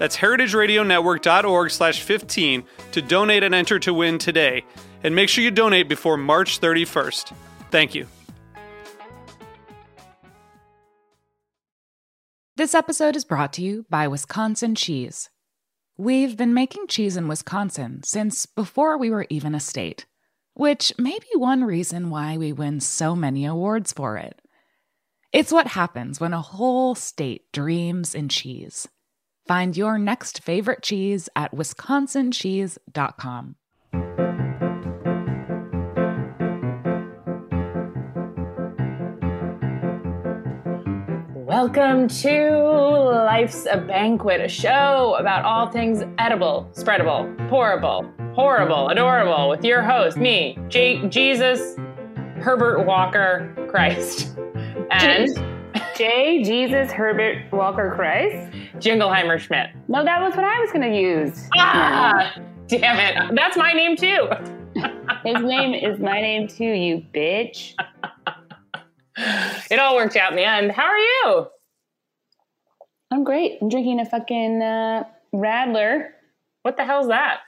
That's heritageradionetwork.org slash 15 to donate and enter to win today. And make sure you donate before March 31st. Thank you. This episode is brought to you by Wisconsin Cheese. We've been making cheese in Wisconsin since before we were even a state, which may be one reason why we win so many awards for it. It's what happens when a whole state dreams in cheese. Find your next favorite cheese at wisconsincheese.com. Welcome to Life's a Banquet, a show about all things edible, spreadable, pourable, horrible, adorable, with your host, me, J- Jesus, Herbert Walker Christ, and J. Jesus Herbert Walker Christ. Jingleheimer Schmidt. No, that was what I was going to use. Ah, damn it. That's my name too. His name is my name too, you bitch. It all worked out in the end. How are you? I'm great. I'm drinking a fucking uh, Radler. What the hell's that?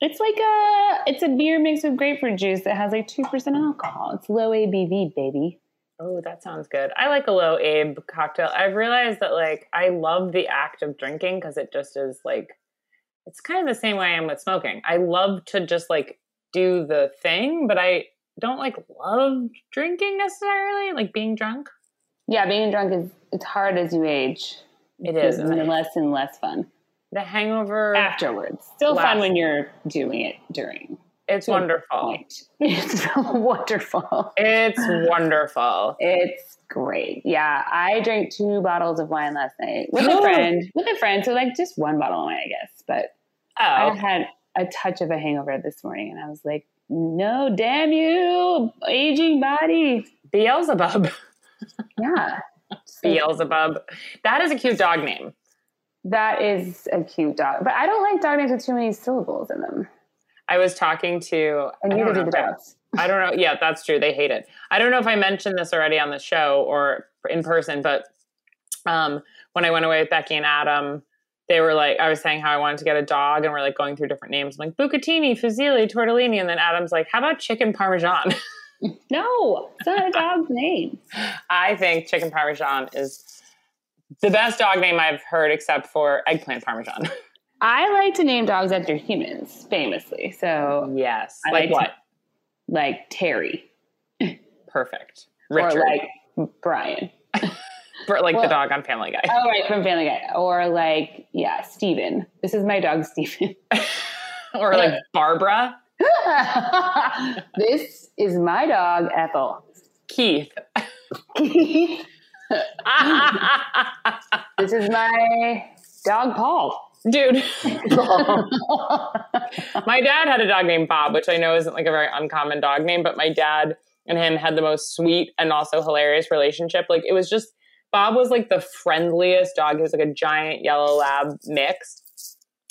It's like a it's a beer mixed with grapefruit juice that has like two percent alcohol. It's low ABV, baby. Oh, that sounds good. I like a low Abe cocktail. I've realized that like I love the act of drinking because it just is like it's kind of the same way I am with smoking. I love to just like do the thing, but I don't like love drinking necessarily, like being drunk. Yeah, being drunk is it's hard as you age. It is, It's and less and less fun The hangover afterwards. Still fun when you're doing it during. It's wonderful. It's wonderful. It's wonderful. It's great. Yeah, I drank two bottles of wine last night with a oh. friend. With a friend, so like just one bottle of wine, I guess. But I Oh, had a touch of a hangover this morning, and I was like, "No, damn you, aging body." Beelzebub. Yeah, Beelzebub. That is a cute dog name. that is a cute dog, but I don't like dog names with too many syllables in them. I was talking to And don't do the dogs. I don't know. Yeah, that's true. They hate it. I don't know if I mentioned this already on the show or in person, but um, when I went away with Becky and Adam, they were like, I was saying how I wanted to get a dog, and we're like going through different names. I'm like Bucatini, Fusilli, Tortellini, and then Adam's like, "How about chicken parmesan?" No, it's not a dog's name. I think chicken parmesan is the best dog name I've heard, except for eggplant parmesan. I like to name dogs after humans, famously. So, yes, I like like what? like Terry Perfect. Richard, or like Brian. For- like the dog on Family Guy. Oh, right, from Family Guy. Or like, yeah, Steven. This is my dog, Steven. or like Barbara, this is my dog, Ethel. Keith. Keith. this is my dog, Paul. Dude, my dad had a dog named Bob, which I know isn't like a very uncommon dog name, but my dad and him had the most sweet and also hilarious relationship. Like it was just Bob was like the friendliest dog. He was like a giant yellow lab mix.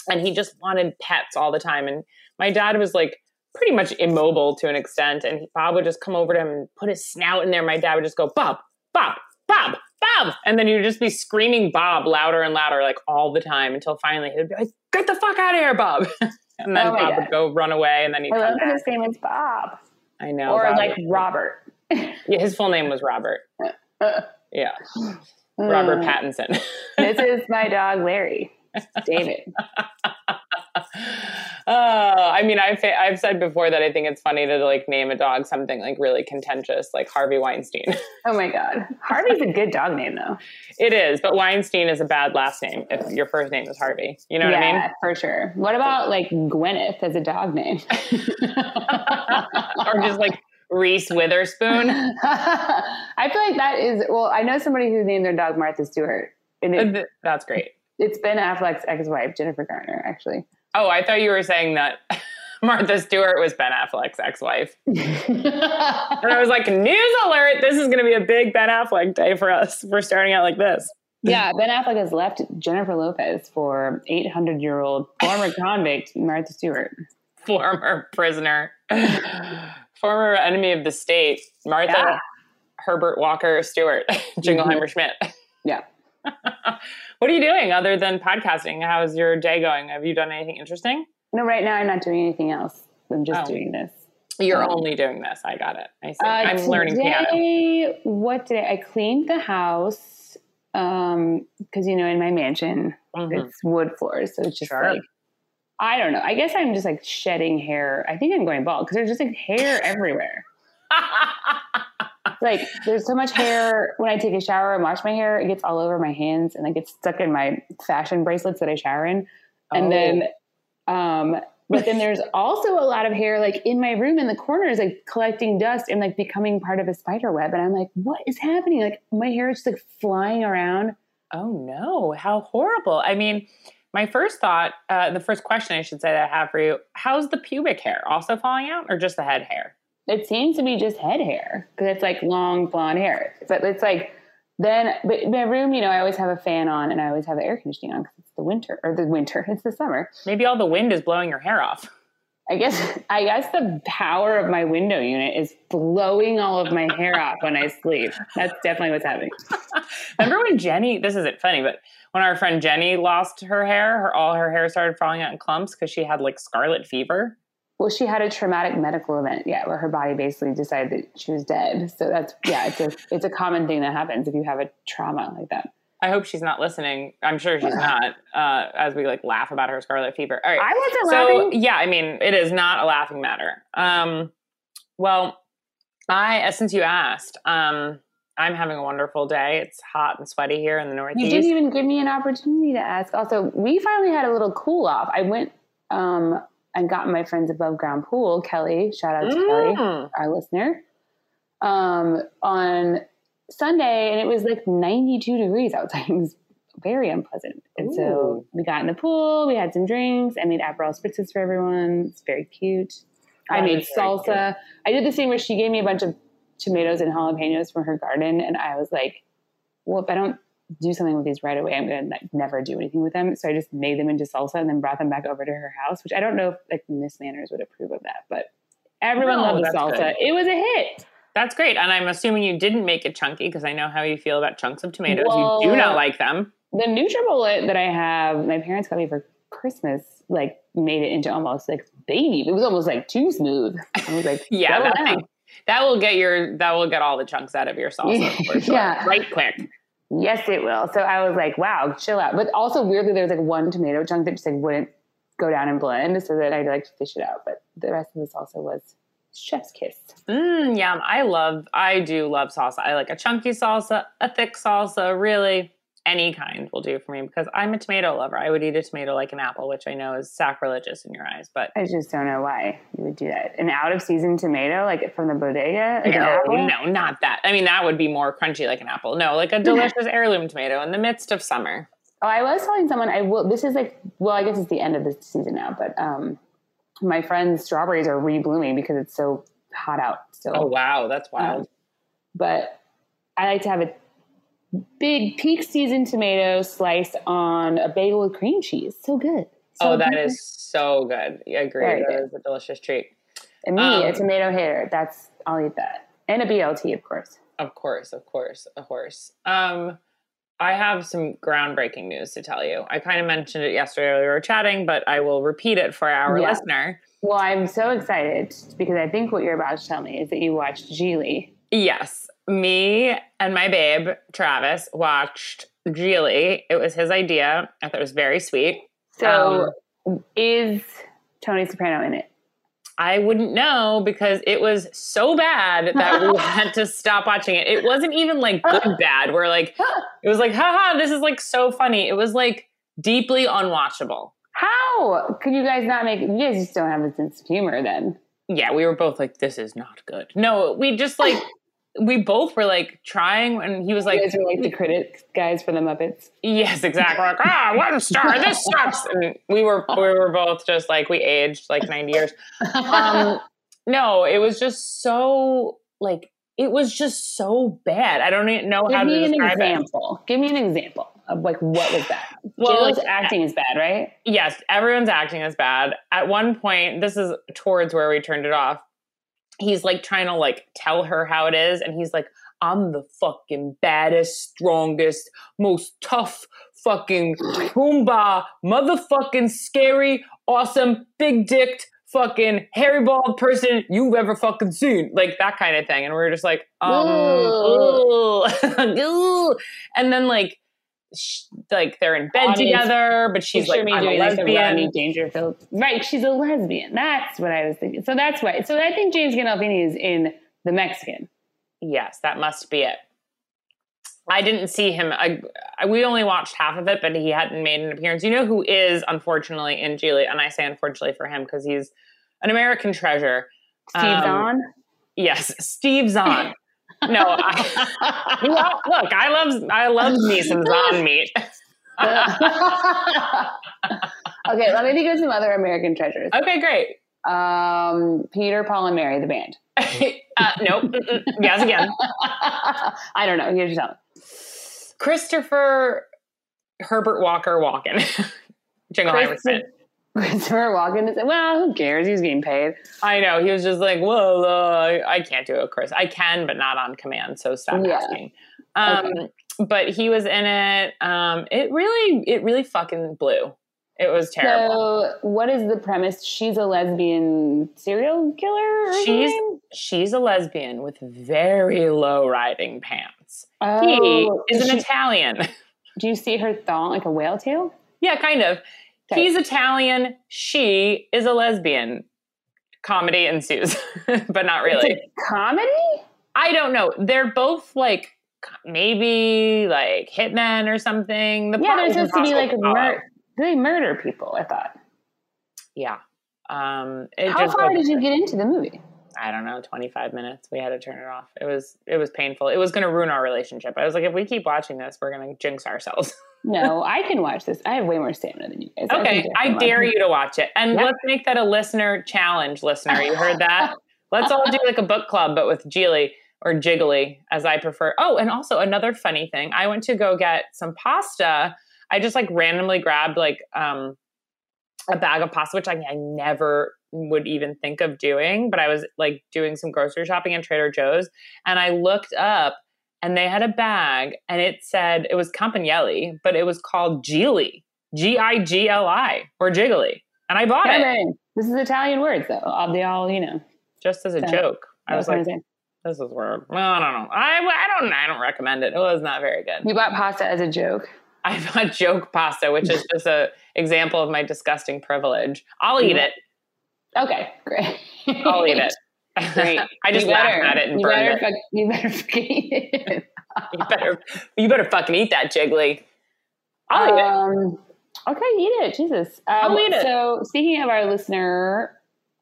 And he just wanted pets all the time. And my dad was like pretty much immobile to an extent. And Bob would just come over to him and put his snout in there. My dad would just go, Bob, Bob, Bob, Bob. And then you'd just be screaming Bob louder and louder, like all the time until finally he would be like, get the fuck out of here, Bob. and then Oh Bob God. would go run away and then he'd I come love back. his name is Bob. I know. or Bob like Robert. yeah, his full name was Robert. Yeah, Robert Mm. Pattinson. This is my dog, Larry. David. Uh, I mean, I've I've said before that I think it's funny to like name a dog something like really contentious, like Harvey Weinstein. Oh my god, Harvey's a good dog name though. it is, but Weinstein is a bad last name if your first name is Harvey. You know what yeah, I mean? Yeah, for sure. What about like Gwyneth as a dog name? or just like Reese Witherspoon. I feel like that is well. I know somebody who named their dog Martha Stewart, and it, That's great. it's Ben Affleck's ex-wife Jennifer Garner, actually. Oh, I thought you were saying that Martha Stewart was Ben Affleck's ex-wife. And I was like, news alert, this is going to be a big Ben Affleck day for us. We're starting out like this. yeah, Ben Affleck has left Jennifer Lopez for 800-year-old former convict Martha Stewart. Former prisoner, former enemy of the state, Martha Yeah. Herbert Walker Stewart, Jingleheimer mm-hmm. Schmidt. Yeah. What are you doing other than podcasting? How's your day going? Have you done anything interesting? No, right now I'm not doing anything else. I'm just Oh. doing this. You're Um, only doing this. I got it. I see. Uh, I'm learning piano. What did I, I cleaned the house? Um, because you know, in my mansion, Mhm. it's wood floors, so it's just Sure. like I don't know. I guess I'm just like shedding hair. I think I'm going bald because there's just like hair everywhere. Like there's so much hair when I take a shower and wash my hair, it gets all over my hands and like gets stuck in my fashion bracelets that I shower in. And Oh. then um but then there's also a lot of hair like in my room in the corners, like collecting dust and like becoming part of a spider web. And I'm like, what is happening? Like my hair is just like flying around. Oh no, how horrible. I mean, my first thought, uh, the first question I should say that I have for you, how's the pubic hair? Also falling out or just the head hair? It seems to be just head hair because it's like long blonde hair. But it's like then, but my room, you know, I always have a fan on and I always have the air conditioning on because it's the winter or the winter, it's the summer. Maybe all the wind is blowing your hair off. I guess I guess the power of my window unit is blowing all of my hair off when I sleep. That's definitely what's happening. Remember when Jenny, this isn't funny, but when our friend Jenny lost her hair, her all her hair started falling out in clumps because she had like scarlet fever. Well, she had a traumatic medical event, yeah, where her body basically decided that she was dead. So that's yeah, it's a it's a common thing that happens if you have a trauma like that. I hope she's not listening. I'm sure she's not. Uh, as we like laugh about her scarlet fever. All right. I wasn't so laughing. yeah, I mean, it is not a laughing matter. Um, well, I since you asked, um, I'm having a wonderful day. It's hot and sweaty here in the Northeast. You didn't even give me an opportunity to ask. Also, we finally had a little cool off. I went um, and got my friend's above ground pool, Kelly. Shout out to Kelly, Mm. our listener, um, on Sunday, and it was like 92 degrees outside. It was very unpleasant. And so we got in the pool, we had some drinks. I made Aperol spritzes for everyone. It's very cute. I made salsa. I did the same where she gave me a bunch of tomatoes and jalapenos from her garden, and I was like, "Well, if I don't do something with these right away, I'm going to like never do anything with them." So I just made them into salsa and then brought them back over to her house, which I don't know if like Miss Manners would approve of that, but everyone No, loved the salsa. good. It was a hit. That's great, and I'm assuming you didn't make it chunky because I know how you feel about chunks of tomatoes. Well- you do not like them. The NutriBullet that I have, my parents got me for Christmas, like made it into almost like baby. It was almost like too smooth. I was like, Yeah, that thing, that will get your that will get all the chunks out of your salsa. For sure. Yeah. right quick. Yes, it will. So I was like, wow, chill out. But also weirdly, there was like one tomato chunk that just like wouldn't go down and blend. So then I like to fish it out. But the rest of the salsa was chef's kiss. Mm, yum. I love, I do love salsa. I like a chunky salsa, a thick salsa, really any kind will do for me because I'm a tomato lover. I would eat a tomato like an apple, which I know is sacrilegious in your eyes, but I just don't know why you would do that. An out of season tomato, like from the bodega, like no, no, not that. I mean, that would be more crunchy like an apple. No, like a delicious heirloom tomato in the midst of summer. Oh, I was telling someone I will. This is like, well, I guess it's the end of the season now, but um, my friend's strawberries are re-blooming because it's so hot out still. Oh, wow. That's wild. Um, but I like to have a big peak season tomato sliced on a bagel with cream cheese. So good. So oh, that good. is so good. I agree. Very That good. is a delicious treat. And me, um, a tomato hater. That's I'll eat that. And a BLT, of course. Of course, of course, of course. Um, I have some groundbreaking news to tell you. I kind of mentioned it yesterday when we were chatting, but I will repeat it for our Yeah. listener. Well, I'm so excited because I think what you're about to tell me is that you watched Gigli. Yes, me and my babe Travis watched Gigli. It was his idea. I thought it was very sweet. So um, is Tony Soprano in it? I wouldn't know because it was so bad that we had to stop watching it. It wasn't even like good bad. Where like it was like, haha, this is like so funny. It was like deeply unwatchable. How could you guys not make? You guys just don't have a sense of humor then. Yeah, we were both like, this is not good. No, we just like we both were like trying, and he was like, you guys are like the critics guys for the Muppets. Yes, exactly. Like, ah, one star. This sucks. And we were we were both just like we aged like ninety years. Um, no, it was just so like it was just so bad. I don't even know Give how to an describe it. example. Give me an example of like what was bad. Well, J-Lo's like- acting is bad, right? yes, everyone's acting is bad. At one point, this is towards where we turned it off. He's like trying to like tell her how it is, and he's like, "I'm the fucking baddest, strongest, most tough, fucking Pumbaa, motherfucking scary, awesome, big dicked." Fucking hairy bald person you've ever fucking seen, like that kind of thing, and we are just like, um, ooh, ooh. and then like, sh- like they're in bed together, but she's Picture like, I'm a doing like a lesbian. Dangerfield. Right, she's a lesbian. That's what I was thinking. So that's why. So I think James Gandolfini is in the Mexican. Yes, that must be it. I didn't see him. I, I- we only watched half of it, but he hadn't made an appearance. You know who is unfortunately in Gigli, and I say unfortunately for him because he's an American treasure. Steve Um, Zahn. Yes, Steve Zahn. No, I, well, look, I love I love me some Zahn meat. okay, let me think of some other American treasures. Okay, great. Um, Peter, Paul, and Mary, the band. uh, nope. Yes, again. I don't know. Here's tell me. Christopher Herbert Walker Walken. Jingle Iverson. Christopher Walken is well, who cares? He's getting paid. I know. He was just like, well, uh, I, can't do it, Chris. I can, but not on command. So stop Yeah. asking. Um, But he was in it. Um, it really, it really fucking blew. It was terrible. So, what is the premise? She's a lesbian serial killer. Or She's she's a lesbian with very low riding pants. Oh, he is is an she- Italian. Do you see her thong like a whale tail? yeah, kind of. Okay. He's Italian. She is a lesbian. Comedy ensues, but not really. Comedy. I don't know. They're both like maybe like hitmen or something. The Yeah, they're supposed to be like impossible to follow. mur- they murder people. I thought. Yeah. Um, it How far did you get into the movie? I don't know, 25 minutes. We had to turn it off. It was it was painful. It was going to ruin our relationship. I was like, if we keep watching this, we're going to jinx ourselves. No, I can watch this. I have way more stamina than you guys. Okay, can I dare you to watch it, and Yeah. let's make that a listener challenge. Listener, you heard that? let's all do like a book club, but with Gigli or Jiggly, as I prefer. Oh, and also another funny thing. I went to go get some pasta. I just like randomly grabbed like um a bag of pasta, which I, I never would even think of doing. But I was like doing some grocery shopping at Trader Joe's, and I looked up, and they had a bag, and it said it was Campagnelli, but it was called Gigli, G I G L I, or Jiggly, and I bought it this is Italian words though. All they all, you know. just as a Yeah. joke. I was like, this is weird. Well, I don't know. I, I don't I don't recommend it. It was not very good. You bought pasta as a joke. I bought joke pasta, which is just a example of my disgusting privilege. I'll eat it. Okay, great. I'll eat it. Great. I just laughed better- at it and you burned better it. fuck- you better fucking eat it. you better you better fucking eat that jiggly. I'll eat it. Um, okay, eat it. Jesus. Um, I'll eat it. So, speaking of our listener,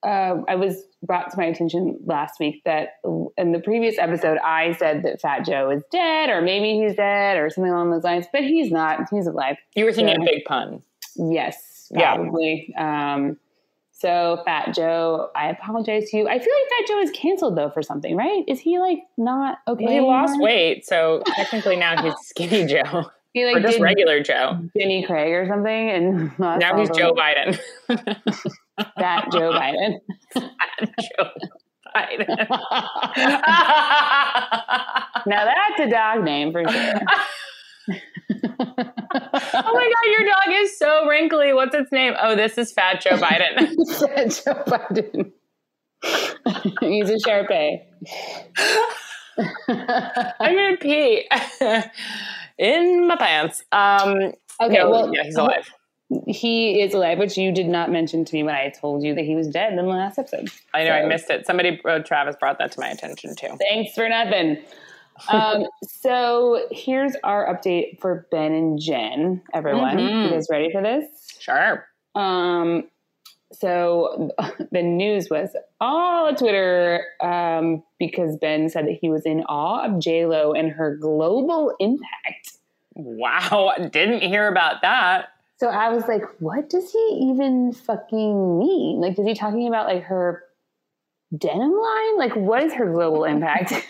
uh, I was brought to my attention last week that in the previous episode, I said that Fat Joe is dead, or maybe he's dead, or something along those lines. But he's not. He's alive. You were thinking yeah. a big pun. Yes, Yeah. probably. Um, so, Fat Joe, I apologize to you. I feel like Fat Joe is canceled though for something, right? Is he like not okay? Well, he lost anymore? weight, so technically now he's skinny Joe. He or just did regular Joe. Jenny Craig or something, and Now he's Joe Biden. Fat Joe Biden. Joe Biden. Now that's a dog name for sure. oh my god, your dog is so wrinkly. What's its name? Oh, this is Fat Joe Biden. Fat Joe Biden. He's a Sharpei. I'm gonna pee in my pants. Um, okay, no, well, yeah, he's alive. He is alive, which you did not mention to me when I told you that he was dead in the last episode. I know I missed it. Somebody, uh, Travis, brought that to my attention too. Thanks for nothing. um, so here's our update for Ben and Jen. Everyone, Mhm. you guys ready for this? Sure. Um, so the news was all Twitter um, because Ben said that he was in awe of J Lo and her global impact. Wow, didn't hear about that. So I was like, what does he even fucking mean? Like, is he talking about like her denim line? Like, what is her global impact?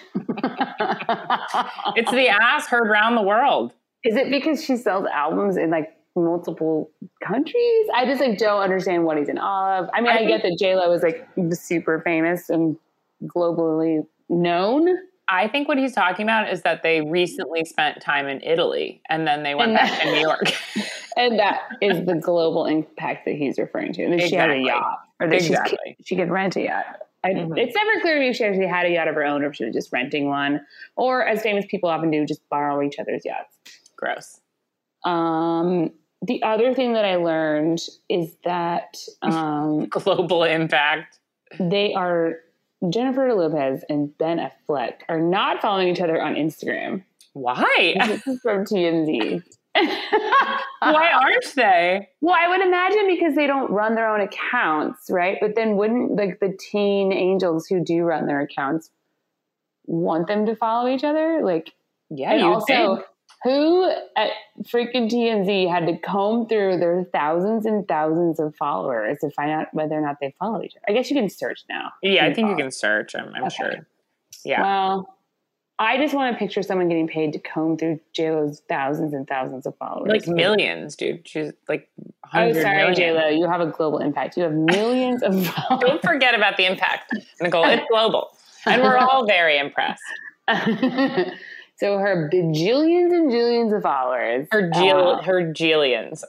It's the ass heard round the world. Is it because she sells albums in like multiple countries? I just like don't understand what he's in awe of. I mean, I I, get that J Lo is like super famous and globally known. I think what he's talking about is that they recently spent time in Italy and then they went And back that- to New York. And that is the global impact that he's referring to. That she had a yacht, or that Exactly. she could rent a yacht. I, Mhm. It's never clear to me if she actually had a yacht of her own, or if she was just renting one, or as famous people often do, just borrow each other's yachts. Gross. Um, the other thing that I learned is that um, Global impact. they are Jennifer Lopez and Ben Affleck are not following each other on Instagram. Why? This is from TMZ. Why aren't they? Well, I would imagine because they don't run their own accounts, right? But then wouldn't like the teen angels who do run their accounts want them to follow each other? Like, Yeah, and you also, think. Who at freaking TMZ had to comb through their thousands and thousands of followers to find out whether or not they follow each other? I guess you can search now. Yeah, I think you can search. I'm, I'm Okay. sure. Yeah. Well, I just want to picture someone getting paid to comb through JLo's thousands and thousands of followers. like millions, dude. She's like Oh, 100 sorry. JLo. You have a global impact. You have millions of followers. Don't forget about the impact, Nicole. It's global. And we're all very impressed. so her bajillions and jillions of followers, Her, Jill, uh, her Jillians.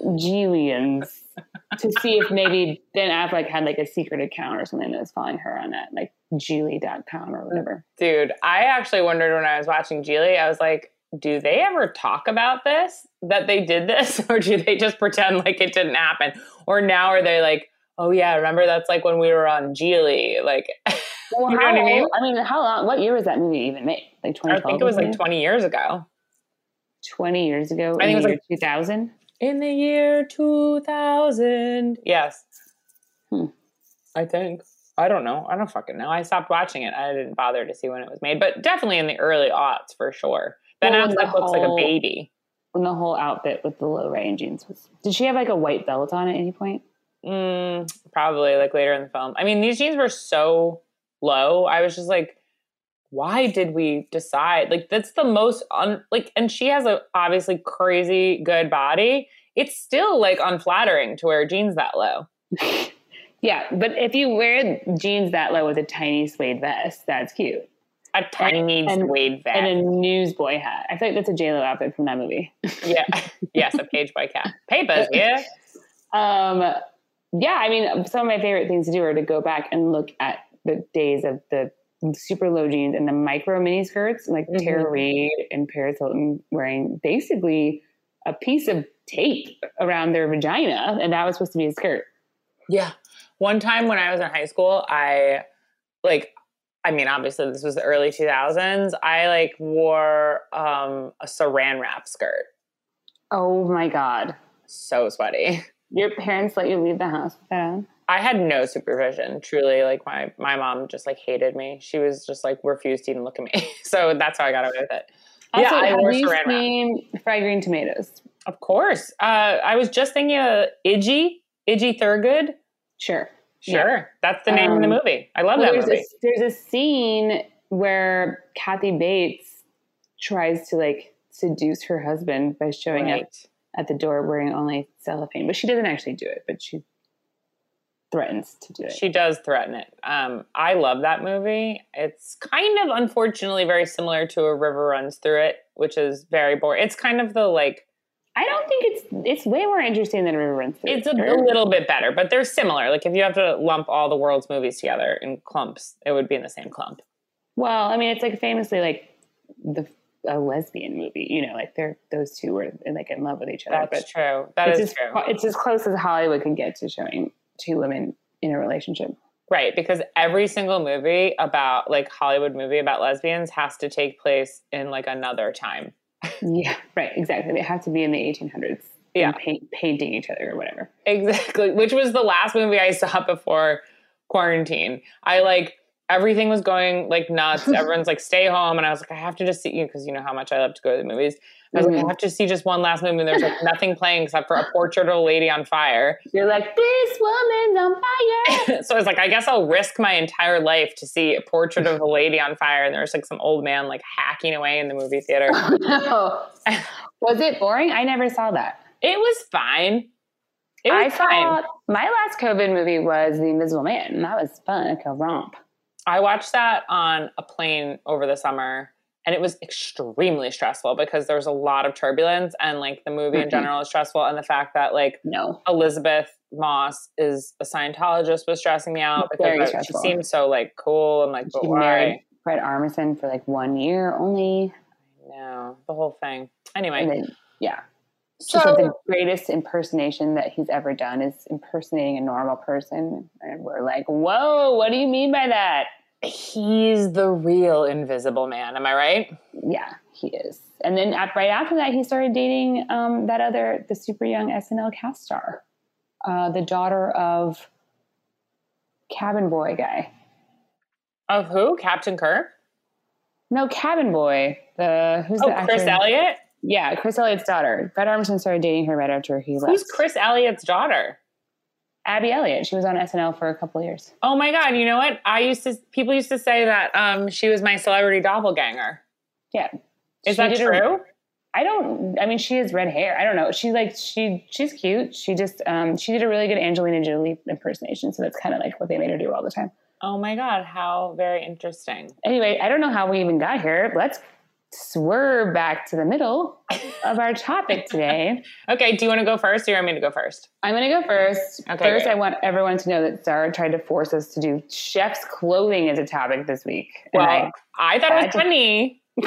jillions, to see if maybe Ben Affleck had like a secret account or something that was following her on that, like Julie.com or whatever. Dude, I actually wondered when I was watching Gigli, I was like, do they ever talk about this? That they did this? Or do they just pretend like it didn't happen? Or now are they like, oh yeah, remember that's like when we were on Gigli? Like, Well, You know how what I mean? I mean, how long? What year was that movie even made? Like twenty. I think it was like 20 years ago. 20 years ago. I think in it was like- year 2000. In the year 2000. Yes. Hmm. I think. I don't know. I don't fucking know. I stopped watching it. I didn't bother to see when it was made, but definitely in the early aughts for sure. Ben Well, Affleck the looks like a baby. When the whole outfit with the low riding jeans was. Did she have like a white belt on at any point? Mm, probably like later in the film. I mean, these jeans were so low. I was just like, why did we decide? Like, that's the most un like, and she has a obviously crazy good body. It's still like unflattering to wear jeans that low. Yeah, but if you wear jeans that low with a tiny suede vest, that's cute. A tiny and- suede vest. And a newsboy hat. I feel like that's a JLo outfit from that movie. yeah. yes, a page by cat. Papers, yeah. Um, yeah, I mean, some of my favorite things to do are to go back and look at the days of the super low jeans and the micro mini skirts, like Mhm. Tara Reid and Paris Hilton wearing basically a piece of tape around their vagina, and that was supposed to be a skirt. Yeah. One time when I was in high school, I like I mean, obviously this was the early 2000s. I like wore um a saran wrap skirt. Oh my god. So sweaty. Your parents let you leave the house with that on? I had no supervision. Truly, like my my mom just like hated me. She was just like refused to even look at me. so that's how I got away with it. Also, yeah, I have you seen Fried Green Tomatoes? Of course. Uh, I was just thinking of Idgie, Idgie Thurgood. Sure. Sure, that's the name of the Um, movie. I love Well, that there's movie. a, there's a scene where Kathy Bates tries to like seduce her husband by showing up at the door wearing only cellophane, but she doesn't actually do it, but she threatens to do it. She does threaten it. Um, I love that movie. It's kind of unfortunately very similar to A River Runs Through It, which is very boring. It's kind of the like I don't think it's it's way more interesting than River Runs Through. it's a, It. a little bit better, but they're similar. Like if you have to lump all the world's movies together in clumps, it would be in the same clump. Well, I mean, it's like famously like the a lesbian movie. You know, like they're those two were like in love with each other. That's true. That it's is as, true. It's as close as Hollywood can get to showing two women in a relationship. Right, because every single movie about like Hollywood movie about lesbians has to take place in like another time. Yeah, right. Exactly. They have to be in the 1800s. Yeah. paint, painting each other or whatever. Exactly, which was the last movie I saw before quarantine. I like everything was going like nuts. Everyone's like, stay home. And I was like, I have to just see you because you know how much I love to go to the movies. I was like, I have to see just one last movie. And there's like nothing playing except for a portrait of a lady on fire. You're like, this woman's on fire. so I was like, I guess I'll risk my entire life to see a portrait of a lady on fire. And there's like some old man like hacking away in the movie theater. Oh, no. Was it boring? I never saw that. It was fine. It I was saw fine. my last COVID movie was The Invisible Man, and that was fun, like a romp. I watched that on a plane over the summer and it was extremely stressful because there was a lot of turbulence and like the movie in Mhm. general is stressful and the fact that like No. Elisabeth Moss is a Scientologist was stressing me out Very because like, she seemed so like cool and like but She why? married Fred Armisen for like one year only. No, the whole thing. Anyway, then, yeah. She so said the greatest impersonation that he's ever done is impersonating a normal person. And we're like, whoa, what do you mean by that? He's the real Invisible Man. Am I right? Yeah, he is. And then at, right after that, he started dating um, that other, the super young SNL cast star, uh, the daughter of Cabin Boy guy. Of who? Captain Kirk? No, Cabin Boy. The who's Oh, the Chris actor? Elliott. Yeah, Chris Elliott's daughter. Fred Armisen started dating her right after he left. Who's Chris Elliott's daughter? Abby Elliott. She was on SNL for a couple of years. Oh my god! You know what? I used to. People used to say that um, she was my celebrity doppelganger. Yeah, Is She that true? I don't. I mean, she has red hair. I don't know. She like she she's cute. She just um she did a really good Angelina Jolie impersonation. So that's kind of like what they made her do all the time. oh my god! How very interesting. Anyway, I don't know how we even got here. Let's swerve back to the middle of our topic today. Okay, do you want to go first, or you want me to go first? I'm going to go first. Okay, first, great. I want everyone to know that Zara tried to force us to do chef's clothing as a topic this week. And Well, I- I, thought it was funny.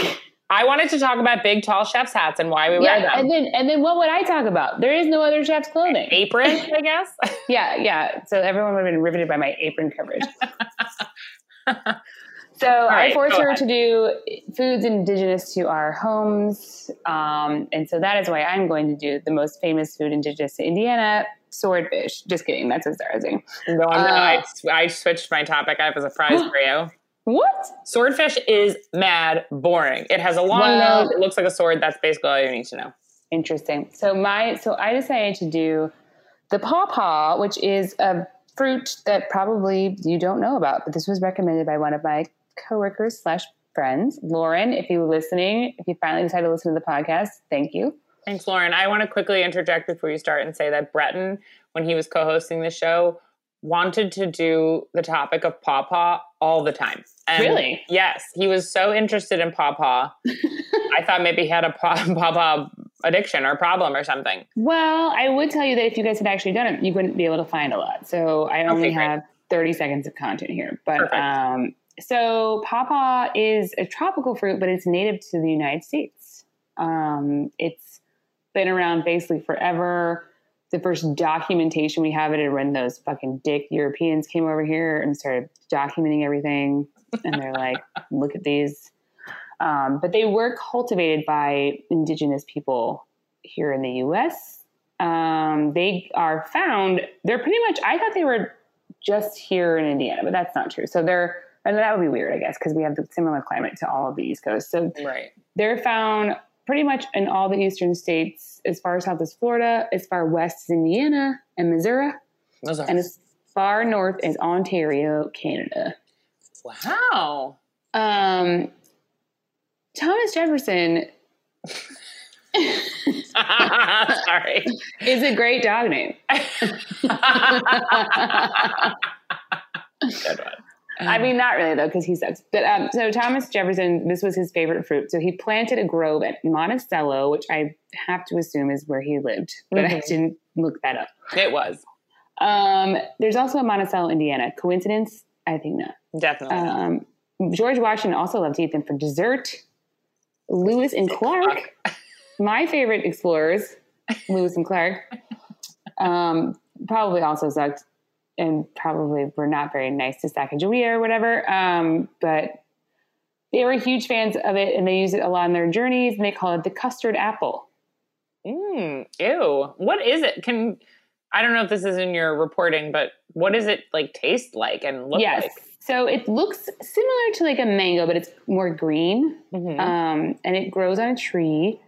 I wanted to talk about big, tall chef's hats and why we wear yeah, and them. then and then what would I talk about? There is no other chef's clothing. Apron, I guess. Yeah, yeah. So everyone would have been riveted by my apron coverage. So right, I forced go her ahead. to do foods indigenous to our homes. Um, and so that is why I'm going to do the most famous food indigenous to Indiana, swordfish. Just kidding. That's doing. no, I'm Uh. I, I switched my topic. I have a surprise for you. What? Swordfish is mad boring. It has a long Well- nose. It looks like a sword. That's basically all you need to know. Interesting. So my so I decided to do the pawpaw, which is a fruit that probably you don't know about, but this was recommended by one of my coworkers slash friends, Lauren. If you were listening, if you finally decided to listen to the podcast, thank you. Thanks, Lauren. I want to quickly interject before you start and say that Breton, when he was co-hosting the show, wanted to do the topic of pawpaw all the time. And Really? Yes, he was so interested in pawpaw. I thought maybe he had a paw- pawpaw addiction or problem or something. Well, I would tell you that if you guys had actually done it, you wouldn't be able to find a lot. So I only Okay, have 30 seconds of content here. But Perfect. um, so pawpaw is a tropical fruit, but it's native to the United States. Um, it's been around basically forever. The first documentation we have it is when those fucking dick Europeans came over here and started documenting everything. And they're like, look at these. Um, but they were cultivated by indigenous people here in the US. Um, they are found, they're pretty much, I thought they were just here in Indiana, but that's not true. So they're, and that would be weird, I guess, because we have the similar climate to all of the East Coast. So Right. they're found pretty much in all the eastern states, as far south as Florida, as far west as Indiana and Missouri, and as far north as Ontario, Canada. wow. Um, Thomas Jefferson Sorry. is a great dog name. Good one. I mean, not really though, because he sucks. But um, so Thomas Jefferson, this was his favorite fruit. So he planted a grove at Monticello, which I have to assume is where he lived, but I Mhm. didn't look that up. it was Um, there's also a Monticello, Indiana. Coincidence? I think not. definitely. Um, George Washington also loved to eat them for dessert. Lewis and Clark. My favorite explorers, Lewis and Clark, um, probably also sucked and probably were not very nice to Sacagawea or whatever. Um, but they were huge fans of it and they use it a lot on their journeys and they call it the custard apple. Mm, ew. What is it? Can I don't know if this is in your reporting, but what does it like taste like and look yes. like? So it looks similar to like a mango, but it's more green. Mhm. Um, and it grows on a tree.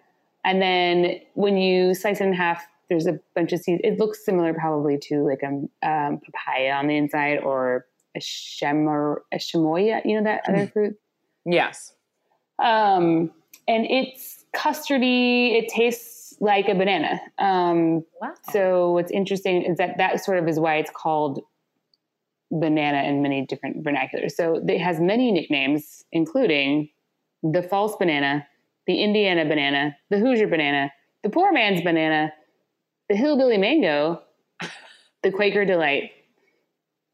And then when you slice it in half, there's a bunch of seeds. It looks similar probably to like a um, papaya on the inside or a shamor, a chamoya, you know, that Mm. other fruit. yes. Um, and it's custardy. It tastes like a banana. Um, Wow. so what's interesting is that that sort of is why it's called banana in many different vernaculars. So it has many nicknames, including the false banana, the Indiana banana, the Hoosier banana, the poor man's banana, the hillbilly mango, the Quaker delight,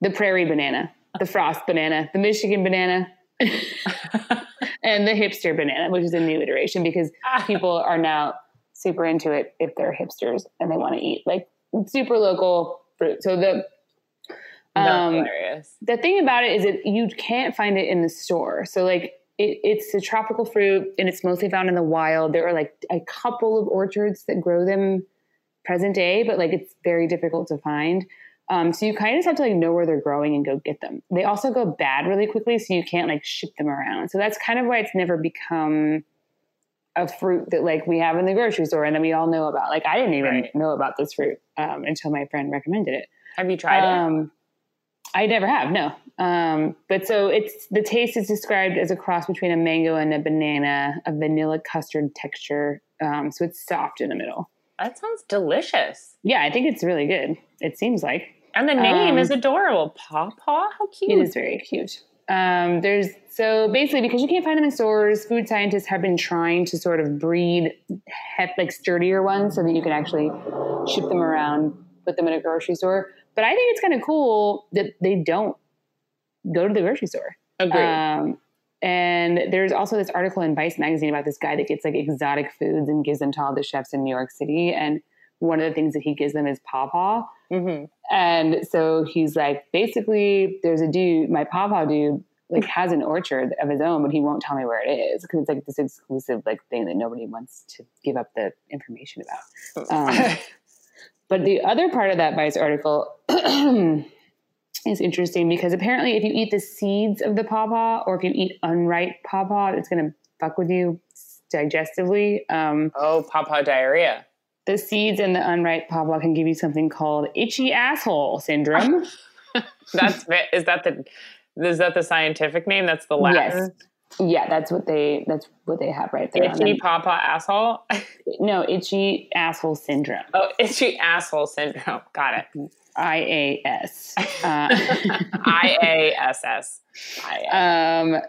the prairie banana, the frost banana, the Michigan banana, and the hipster banana, which is a new iteration because people are now super into it if they're hipsters and they want to eat like super local fruit. So the um, the thing about it is that you can't find it in the store. So like it, it's a tropical fruit and it's mostly found in the wild. There are like a couple of orchards that grow them present day, but like it's very difficult to find. Um, so you kind of just have to like know where they're growing and go get them. They also go bad really quickly, so you can't like ship them around. So that's kind of why it's never become a fruit that like we have in the grocery store and that we all know about. Like I didn't even Right. know about this fruit um, until my friend recommended it. Have you tried it? Um, I never have, no. Um, but so it's the taste is described as a cross between a mango and a banana, a vanilla custard texture. Um, so it's soft in the middle. That sounds delicious. Yeah, I think it's really good. It seems like And the name Um, is adorable. Paw Paw? How cute. it is very cute. Um, there's so basically because you can't find them in stores, food scientists have been trying to sort of breed hep, like sturdier ones so that you can actually ship them around, put them in a grocery store. But I think it's kind of cool that they don't go to the grocery store. Agreed. Um, and there's also this article in Vice magazine about this guy that gets like exotic foods and gives them to all the chefs in New York City. And one of the things that he gives them is pawpaw. hmm And so he's like, basically, there's a dude, my pawpaw dude, like has an orchard of his own, but he won't tell me where it is because it's like this exclusive like thing that nobody wants to give up the information about. Um, but the other part of that Vice article is interesting because apparently, if you eat the seeds of the pawpaw or if you eat unripe pawpaw, it's going to fuck with you digestively. Um, oh, Paw Paw diarrhea. the seeds in the unripe pawpaw can give you something called itchy asshole syndrome. That's is that the is that the scientific name? That's the Latin. yes. Yeah, that's what they that's what they have right there. Itchy them. Paw Paw asshole. no, itchy asshole syndrome. Oh, itchy asshole syndrome. Got it. I A S. Uh, I A S S. Um,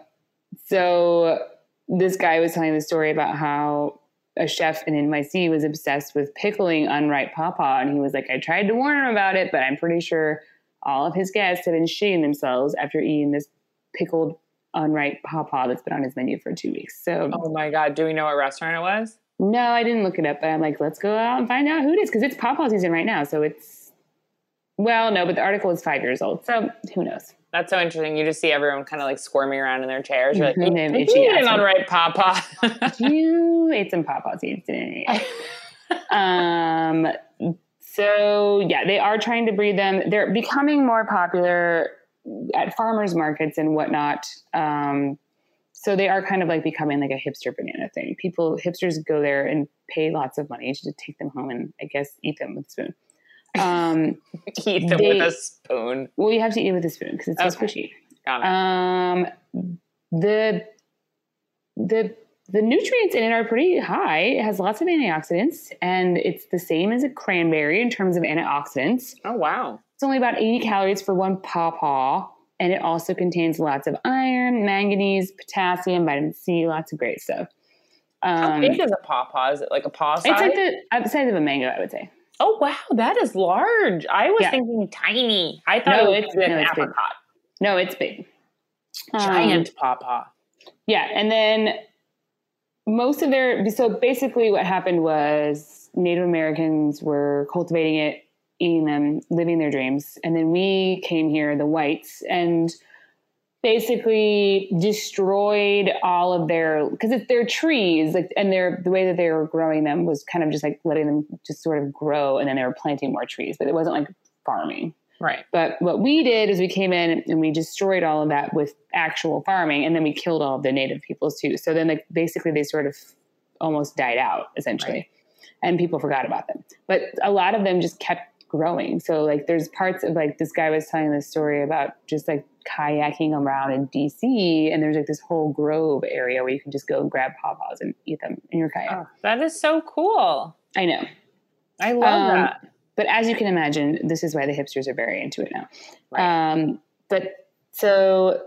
so this guy was telling the story about how a chef in NYC was obsessed with pickling unripe pawpaw, and he was like, "I tried to warn him about it, but I'm pretty sure all of his guests have been shitting themselves after eating this pickled unripe pawpaw that's been on his menu for two weeks." So Oh my god. Do we know what restaurant it was? no, I didn't look it up, but I'm like, let's go out and find out who it is because it's pawpaw season right now. So it's well, no, but the article is five years old, so who knows? That's so interesting. You just see everyone kind of like squirming around in their chairs. You're like, Mhm, "Did they're you itchy eat an asshole." unripe pawpaw. you ate some pawpaw seeds, didn't you? um, so yeah, they are trying to breed them. They're becoming more popular at farmers markets and whatnot. Um, so they are kind of like becoming like a hipster banana thing. People, hipsters go there and pay lots of money to take them home and I guess eat them with a spoon. Um, Eat them They- with a spoon. well, you have to eat it with a spoon because it's so squishy. Got it. Um, the the the nutrients in it are pretty high. It has lots of antioxidants, and it's the same as a cranberry in terms of antioxidants. oh wow. It's only about 80 calories for one pawpaw, and it also contains lots of iron, manganese, potassium, vitamin C, lots of great stuff. How Um, big is a pawpaw? Is it like a paw size? it's like the uh, size of a mango, I would say. Oh wow, that is large. I was Yeah. thinking tiny. I thought No, it it's- was an no, it's big. apricot. No, it's big. Um, Giant pawpaw. Yeah, and then most of their so basically what happened was Native Americans were cultivating it, eating them, living their dreams, and then we came here, the whites, and basically destroyed all of their because it's their trees like and their the way that they were growing them was kind of just like letting them just sort of grow and then they were planting more trees but it wasn't like farming Right. but what we did is we came in and we destroyed all of that with actual farming and then we killed all of the native peoples too so then like basically they sort of almost died out essentially Right. and people forgot about them but a lot of them just kept growing so like there's parts of like this guy was telling this story about just like kayaking around in dc and there's like this whole grove area where you can just go and grab pawpaws and eat them in your kayak Oh, that is so cool. i know I love Um, that. but as you can imagine, this is why the hipsters are very into it now. Right. Um, but so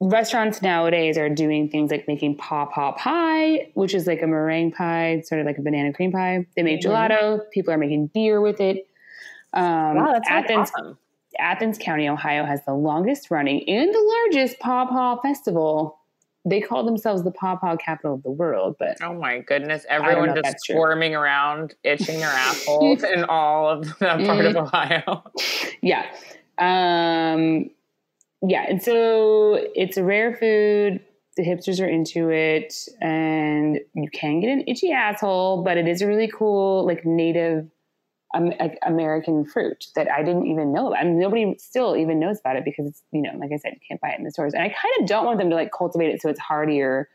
restaurants nowadays are doing things like making pawpaw pie, which is like a meringue pie, sort of like a banana cream pie. They make Mhm. gelato. People are making beer with it. Um, wow, that's Athens, awesome. Athens County, Ohio has the longest running and the largest pawpaw festival. They call themselves the pawpaw capital of the world, but Oh my goodness! Everyone just that's true. around, itching their assholes in all of that part of Mm-hmm. Ohio. yeah um yeah and so it's a rare food the hipsters are into it and you can get an itchy asshole but it is a really cool like native um, like american fruit that i didn't even know about and nobody still even knows about it because it's you know like i said you can't buy it in the stores and i kind of don't want them to like cultivate it so it's hardier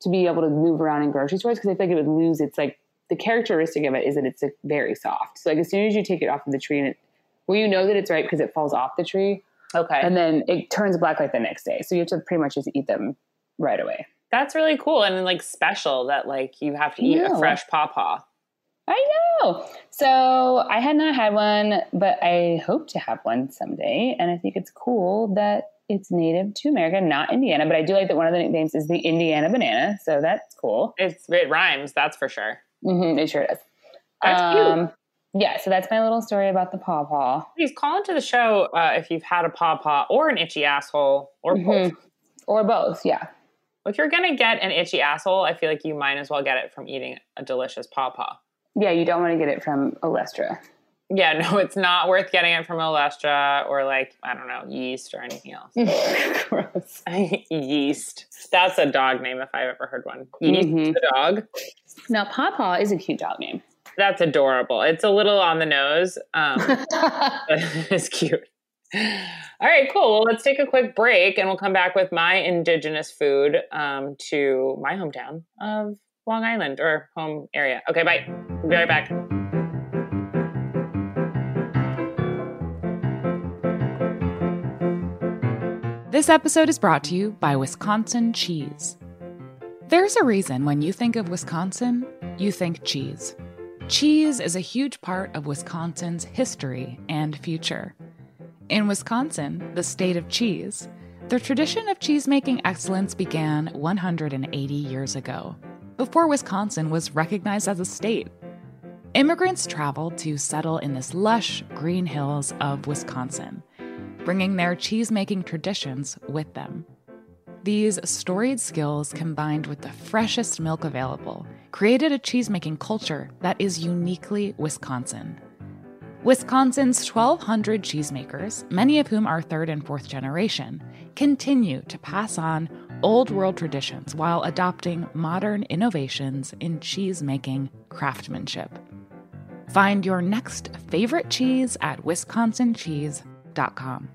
to be able to move around in grocery stores because i feel like it would lose its like the characteristic of it is that it's like very soft so like as soon as you take it off of the tree and it well, you know that it's ripe because it falls off the tree, Okay, and then it turns black like the next day. So you have to pretty much just eat them right away. that's really cool and like special that like you have to eat a fresh pawpaw. I know. So I had not had one, but I hope to have one someday. And I think it's cool that it's native to America, not Indiana. But I do like that one of the nicknames is the Indiana banana. So that's cool. It's it rhymes, that's for sure. hmm it sure does. That's cute. Yeah, so that's my little story about the pawpaw. Please call into the show uh, if you've had a pawpaw or an itchy asshole or both. Mhm. Or both, yeah. If you're gonna get an itchy asshole, I feel like you might as well get it from eating a delicious pawpaw. Yeah, you don't want to get it from Olestra. Yeah, no, it's not worth getting it from Olestra or like I don't know yeast or anything else. Gross. yeast. That's a dog name if I've ever heard one. Yeast Mhm. the dog. Now, Pawpaw is a cute dog name. That's adorable. It's a little on the nose. Um, but it's cute. All right, cool. Well, let's take a quick break and we'll come back with my indigenous food um, to my hometown of Long Island or home area. Okay, bye. We'll be right back. This episode is brought to you by Wisconsin Cheese. There's a reason when you think of Wisconsin, you think cheese. Cheese is a huge part of Wisconsin's history and future. In Wisconsin, the state of cheese, the tradition of cheesemaking excellence began 180 years ago, before Wisconsin was recognized as a state. Immigrants traveled to settle in this lush green hills of Wisconsin, bringing their cheesemaking traditions with them. These storied skills, combined with the freshest milk available, created a cheesemaking culture that is uniquely Wisconsin. Wisconsin's 1,200 cheesemakers, many of whom are third and fourth generation, continue to pass on old world traditions while adopting modern innovations in cheese making craftsmanship. Find your next favorite cheese at wisconsincheese.com.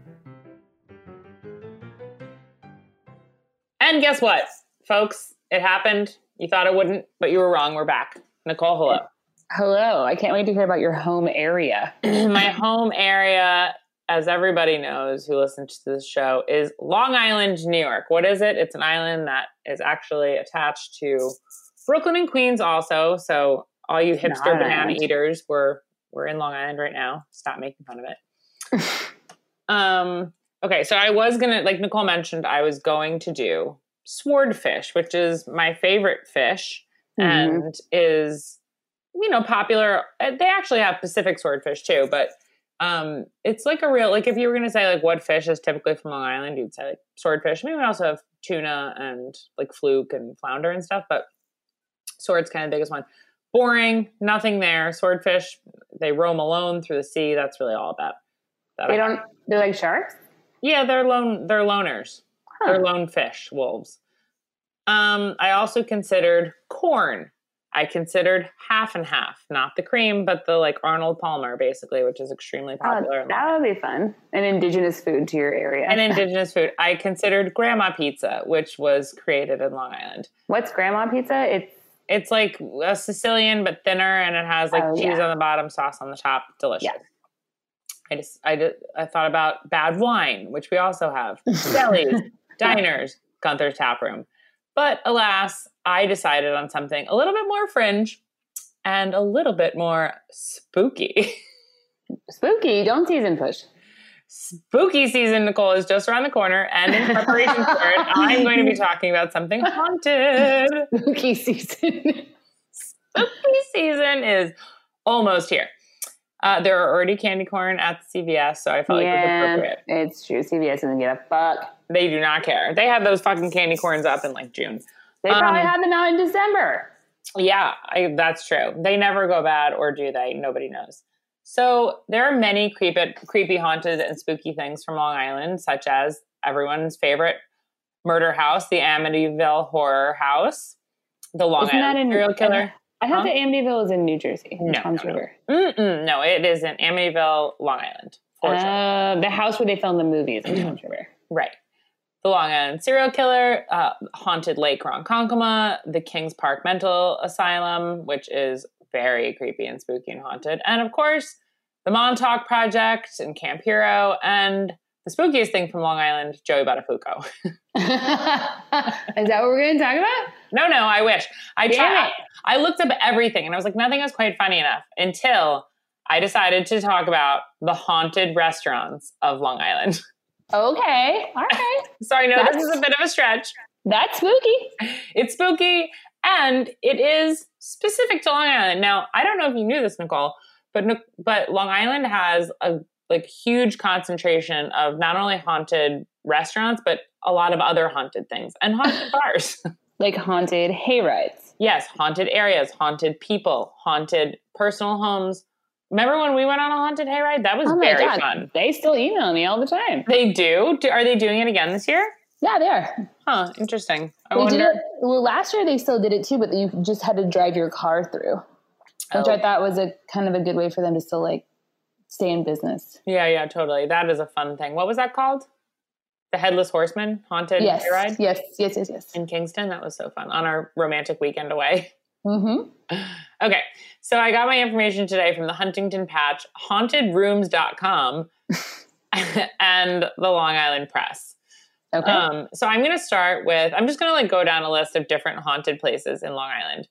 And guess what, folks? It happened. You thought it wouldn't, but you were wrong. We're back. Nicole, hello. Hello. I can't wait to hear about your home area. my home area, as everybody knows who listens to this show, is Long Island, New York. What is it? It's an island that is actually attached to Brooklyn and Queens, also. So all you hipster banana eaters, we're we're in Long Island right now. Stop making fun of it. um. Okay, so I was gonna, like Nicole mentioned, I was going to do swordfish, which is my favorite fish Mhm. and is you know popular uh, they actually have pacific swordfish too but um it's like a real like if you were going to say like what fish is typically from long island you'd say like swordfish maybe we also have tuna and like fluke and flounder and stuff but Sword's kind of the biggest one. Boring, nothing there. Swordfish, they roam alone through the sea. That's really all about. That They don't. They're like sharks. Yeah, they're lone. They're loners. Huh. They're lone fish, wolves. Um, I also considered corn. I considered half and half, not the cream, but the like Arnold Palmer, basically, which is extremely Oh, popular. in that would be fun. An indigenous food to your area. An indigenous food. I considered grandma pizza, which was created in Long Island. What's grandma pizza? It's It's like a Sicilian but thinner, and it has like Oh, cheese yeah. on the bottom, sauce on the top. Delicious. Yeah. I just I did I thought about bad wine, which we also have. Delis, diners, Gunther's Tap Room. But alas, I decided on something a little bit more fringe and a little bit more spooky. spooky. Don't season push. spooky season, Nicole, is just around the corner, and in preparation for it, I'm going to be talking about something haunted. Spooky season. spooky season is almost here. Uh, there are already candy corn at the CVS, so I felt like it was appropriate. it's true. CVS doesn't give a fuck. They do not care. They have those fucking candy corns up in like June. They probably Um, had them out in December. Yeah, I, that's true. They never go bad, or do they? Nobody knows. So there are many creepy, creepy, haunted, and spooky things from Long Island, such as everyone's favorite murder house, the Amityville Horror House, the Long Isn't that Island in serial killer. I thought Huh? the Amityville is in New Jersey. in No, Toms no, no. River. Mm-mm, no, it is in Amityville, Long Island. for sure. Uh, the house where they filmed the movies in Toms River. Right. The Long Island serial killer, uh, haunted Lake Ronkonkoma, the Kings Park Mental Asylum, which is very creepy and spooky and haunted, and of course, the Montauk Project and Camp Hero, and the spookiest thing from Long Island, Joey Buttafuoco. is that what we're going to talk about? no, no, I wish. I Damn tried. it. I looked up everything, and I was like, nothing is quite funny enough until I decided to talk about the haunted restaurants of Long Island. Okay. All right. so I know this is a bit of a stretch. That's spooky. It's spooky and it is specific to Long Island. Now, I don't know if you knew this, Nicole, but but Long Island has a like huge concentration of not only haunted restaurants but a lot of other haunted things and haunted bars. Like haunted hayrides. yes, haunted areas, haunted people, haunted personal homes. Remember when we went on a haunted hayride? That was Oh very God. fun. They still email me all the time. They do? do. Are they doing it again this year? Yeah, they are. Huh, interesting. I They did it, well, last year they still did it too, but you just had to drive your car through, which Oh. I thought was a kind of a good way for them to still like stay in business. Yeah, yeah, totally. That is a fun thing. What was that called? The Headless Horseman haunted Yes, ride yes, yes, yes, yes. in Kingston. That was so fun on our romantic weekend away. Mm-hmm. Okay, so I got my information today from the Huntington Patch, hauntedrooms.com, and the Long Island Press. Okay. Um, so I'm going to start with, I'm just going to like go down a list of different haunted places in Long Island.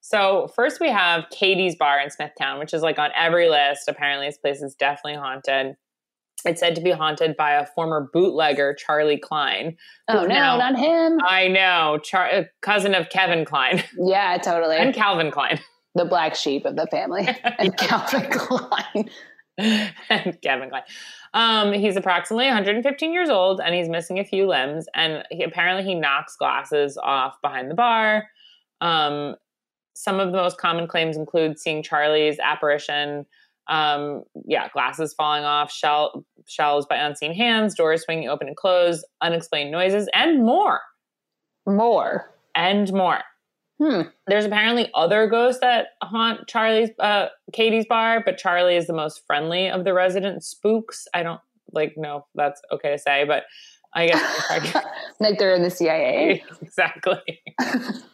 So first we have Katie's Bar in Smithtown, which is like on every list. Apparently this place is definitely haunted. It's said to be haunted by a former bootlegger, Charlie Klein. oh no, now- not him. I know, Char- uh, cousin of Kevin Kline Yeah, totally. and Calvin Klein. the black sheep of the family. and Calvin Klein. and Kevin Kline. Um, he's approximately 115 years old and he's missing a few limbs. And he, apparently, he knocks glasses off behind the bar. Um, some of the most common claims include seeing Charlie's apparition. Um, yeah, glasses falling off, shell, shelves by unseen hands, doors swinging open and closed, unexplained noises, and more. More. And more. Hmm. There's apparently other ghosts that haunt Charlie's, uh, Katie's bar, but Charlie is the most friendly of the resident spooks. I don't like know if that's okay to say, but I guess like they're in the CIA. exactly.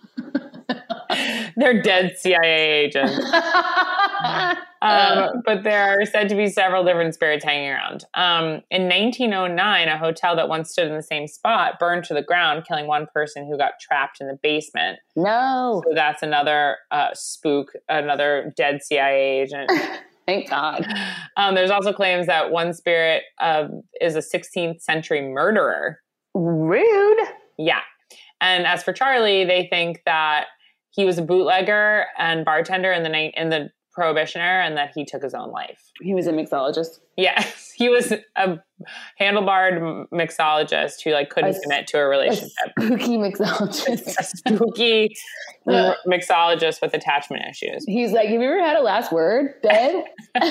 They're dead CIA agents. Um, but there are said to be several different spirits hanging around. Um, in 1909, a hotel that once stood in the same spot burned to the ground, killing one person who got trapped in the basement. no. So that's another uh, spook, another dead CIA agent. Thank God. Um, there's also claims that one spirit um, is a 16th century murderer. Rude. Yeah. And as for Charlie, they think that he was a bootlegger and bartender in the night in the prohibitioner and that he took his own life. He was a mixologist. Yes, he was a handlebarred mixologist who like couldn't A commit to a relationship. Spooky mixologist. A spooky mixologist with attachment issues. He's like, have you ever had a last word, babe?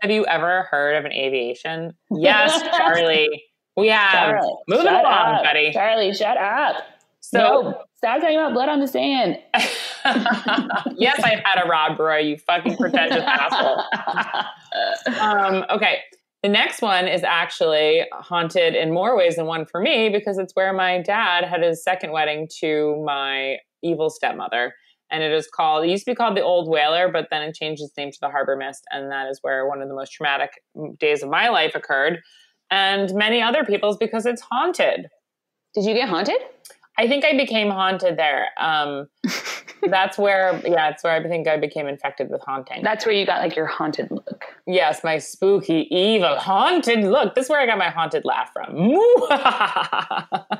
Have you ever heard of an aviation? Yes, Charlie. We have. Charlie, Moving along, up. buddy. Charlie, shut up. So, no, stop talking about blood on the sand. yes, I've had a Rob Roy, you fucking pretentious asshole. Um, okay. The next one is actually haunted in more ways than one for me because it's where my dad had his second wedding to my evil stepmother. And it is called, it used to be called the Old Whaler, but then it changed its name to the Harbor Mist. And that is where one of the most traumatic days of my life occurred. And many other people's because it's haunted. Did you get haunted? I think I became haunted there. Um, that's where, yeah, that's where I think I became infected with haunting. That's where you got like your haunted look. Yes, my spooky, evil, haunted look. This is where I got my haunted laugh from.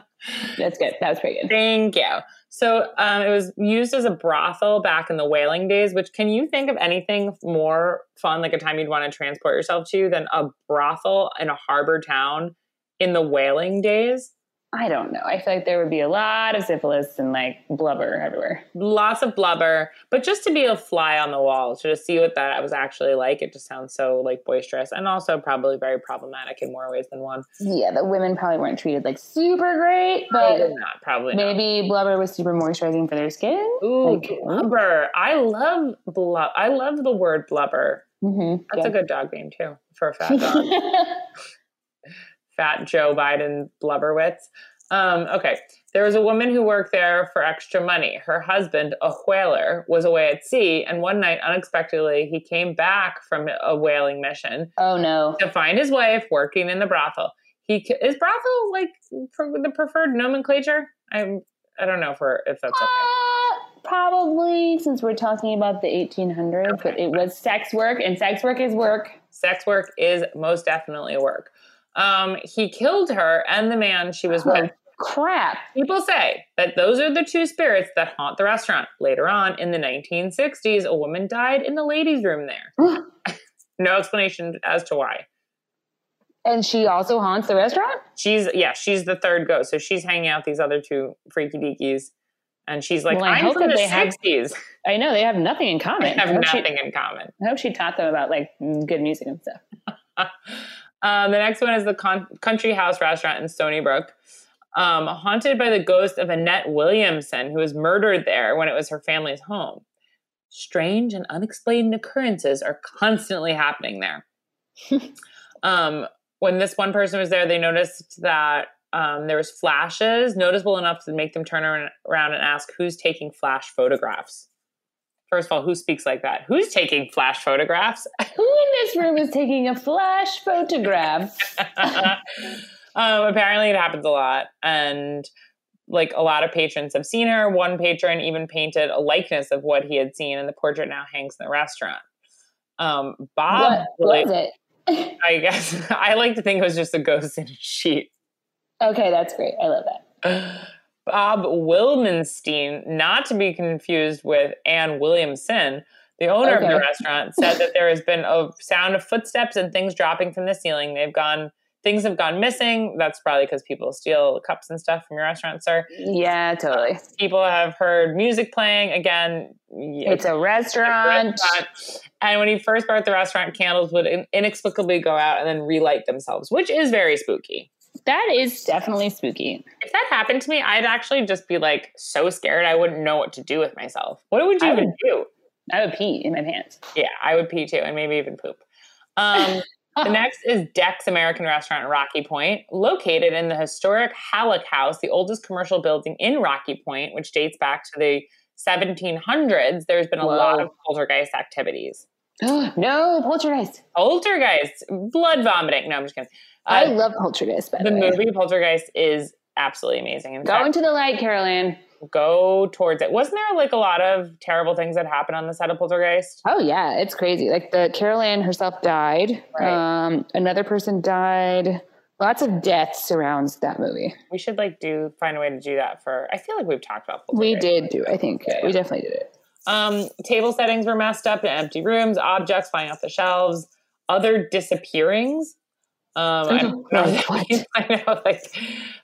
That's good. That was pretty good. Thank you. So um, it was used as a brothel back in the whaling days, which can you think of anything more fun, like a time you'd want to transport yourself to, than a brothel in a harbor town in the whaling days? I don't know. I feel like there would be a lot of syphilis and like blubber everywhere. Lots of blubber, but just to be a fly on the wall, to just see what that was actually like, it just sounds so like boisterous and also probably very problematic in more ways than one. Yeah, the women probably weren't treated like super great, but Probably not, probably not. maybe blubber was super moisturizing for their skin. Ooh, Like- blubber. I love blub. I love the word blubber. Mm-hmm. That's a good dog name too for a fat dog. fat Joe Biden blubberwitz. Um, okay, there was a woman who worked there for extra money. Her husband, a whaler, was away at sea, and one night, unexpectedly, he came back from a whaling mission oh no. to find his wife working in the brothel. He is brothel like the preferred nomenclature. I'm I don't know if we're if that's okay. Uh, probably since we're talking about the 1800s, but it was sex work, and sex work is work. sex work is most definitely work. Um, he killed her and the man she was Oh, with. crap. People say that those are the two spirits that haunt the restaurant. Later on in the 1960s, a woman died in the ladies' room there. no explanation as to why. And she also haunts the restaurant? She's yeah, she's the third ghost. So she's hanging out with these other two freaky deekies. And she's like, Well, I hope that the they have- 60s. I know they have nothing in common. have I hope she- nothing in common. I hope she taught them about like good music and stuff. Um, the next one is the Con- Country House Restaurant in Stony Brook. Um, haunted by the ghost of Annette Williamson, who was murdered there when it was her family's home. Strange and unexplained occurrences are constantly happening there. um, when this one person was there, they noticed that um, there was flashes noticeable enough to make them turn around and ask who's taking flash photographs. First of all, who speaks like that? Who's taking flash photographs? Who in this room is taking a flash photograph? um, apparently, it happens a lot, and like a lot of patrons have seen her. One patron even painted a likeness of what he had seen, and the portrait now hangs in the restaurant. Um, Bob, what was it? I guess I like to think it was just a ghost in a sheet. Okay, that's great. I love that. Bob Wilmenstein, not to be confused with Ann Williamson, the owner of the restaurant, said that there has been a sound of footsteps and things dropping from the ceiling. They've gone, things have gone missing. That's probably because people steal cups and stuff from your restaurant, sir. Yeah, totally. Uh, people have heard music playing. Again, yeah, It's a restaurant. restaurant. And when he first bought the restaurant, candles would inexplicably go out and then relight themselves, which is very spooky. That is definitely spooky. If that happened to me, I'd actually just be like so scared I wouldn't know what to do with myself. What would you I even would- do? I would pee in my pants. Yeah, I would pee too, and maybe even poop. Um, the next is Deck's American Restaurant in Rocky Point, located in the historic Halleck House, the oldest commercial building in Rocky Point, which dates back to the 1700s. There's been a lot of poltergeist activities. no, poltergeist. Poltergeist, blood vomiting. No, I'm just kidding. I Uh, love poltergeist, by the, the movie Poltergeist is absolutely amazing. In Go fact, into the light, Carol Anne. go towards it. Wasn't there like a lot of terrible things that happened on the set of Poltergeist? Oh yeah, it's crazy. Like the Carol Anne herself died. Right. Um, another person died. Lots of death surrounds that movie. We should like do find a way to do that for. I feel like we've talked about We did do. I think Yeah, we definitely did it. Um, table settings were messed up in empty rooms, objects flying off the shelves, other disappearings. Um, I don't know. I know, like,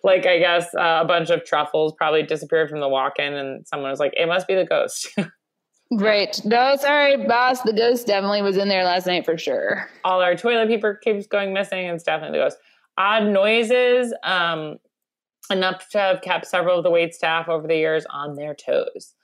like I guess uh, a bunch of truffles probably disappeared from the walk-in, and someone was like, "It must be the ghost." right? No, sorry, boss. The ghost definitely was in there last night for sure. All our toilet paper keeps going missing, and it's definitely the ghost. Odd noises, um, enough to have kept several of the wait staff over the years on their toes.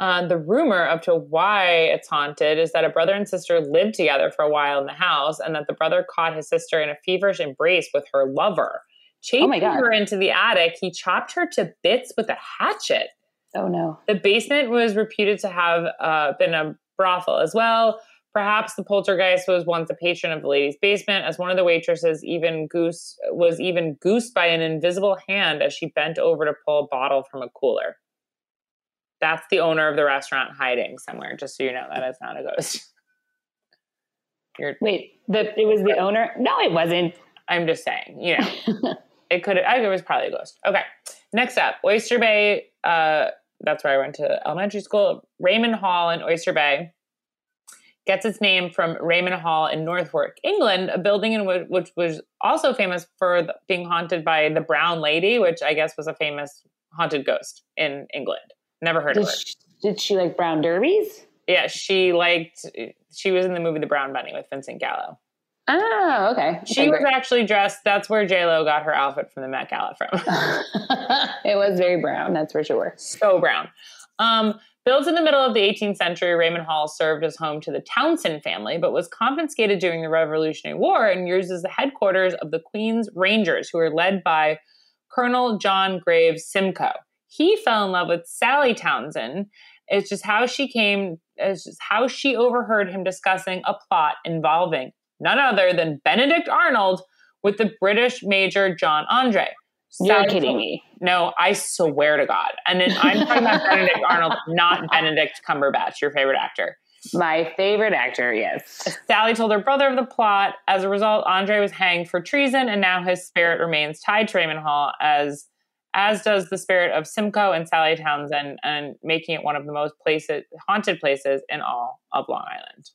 Uh, the rumor up to why it's haunted is that a brother and sister lived together for a while in the house, and that the brother caught his sister in a feverish embrace with her lover. Chasing oh her into the attic, he chopped her to bits with a hatchet. Oh no! The basement was reputed to have uh, been a brothel as well. Perhaps the poltergeist was once a patron of the ladies' basement, as one of the waitresses even goose was even goosed by an invisible hand as she bent over to pull a bottle from a cooler. That's the owner of the restaurant hiding somewhere, just so you know that is not a ghost. You're, Wait, the, it was the owner? No, it wasn't. I'm just saying, you know, it could. I it was probably a ghost. Okay, next up, Oyster Bay. Uh, that's where I went to elementary school. Raynham Hall in Oyster Bay gets its name from Raynham Hall in Norfolk, England, a building in which, which was also famous for being haunted by the Brown Lady, which I guess was a famous haunted ghost in England. Never heard did of her. She, did she like brown derbies? Yeah, she liked. She was in the movie The Brown Bunny with Vincent Gallo. Oh, okay. She okay, was great. actually dressed. That's where J Lo got her outfit from the Met Gala from. it was very brown, that's for sure. So brown. Um, built in the middle of the 18th century, Raynham Hall served as home to the Townsend family, but was confiscated during the Revolutionary War and used as the headquarters of the Queen's Rangers, who were led by Colonel John Graves Simcoe he fell in love with Sally Townsend. It's just how she came, it's just how she overheard him discussing a plot involving none other than Benedict Arnold with the British Major John Andre. You're kidding me. No, I swear to God. And then I'm talking about Benedict Arnold, not Benedict Cumberbatch, your favorite actor. My favorite actor, yes. Sally told her brother of the plot. As a result, Andre was hanged for treason, and now his spirit remains tied to Raynham Hall as as does the spirit of Simcoe and Sally Townsend, and making it one of the most places, haunted places in all of Long Island.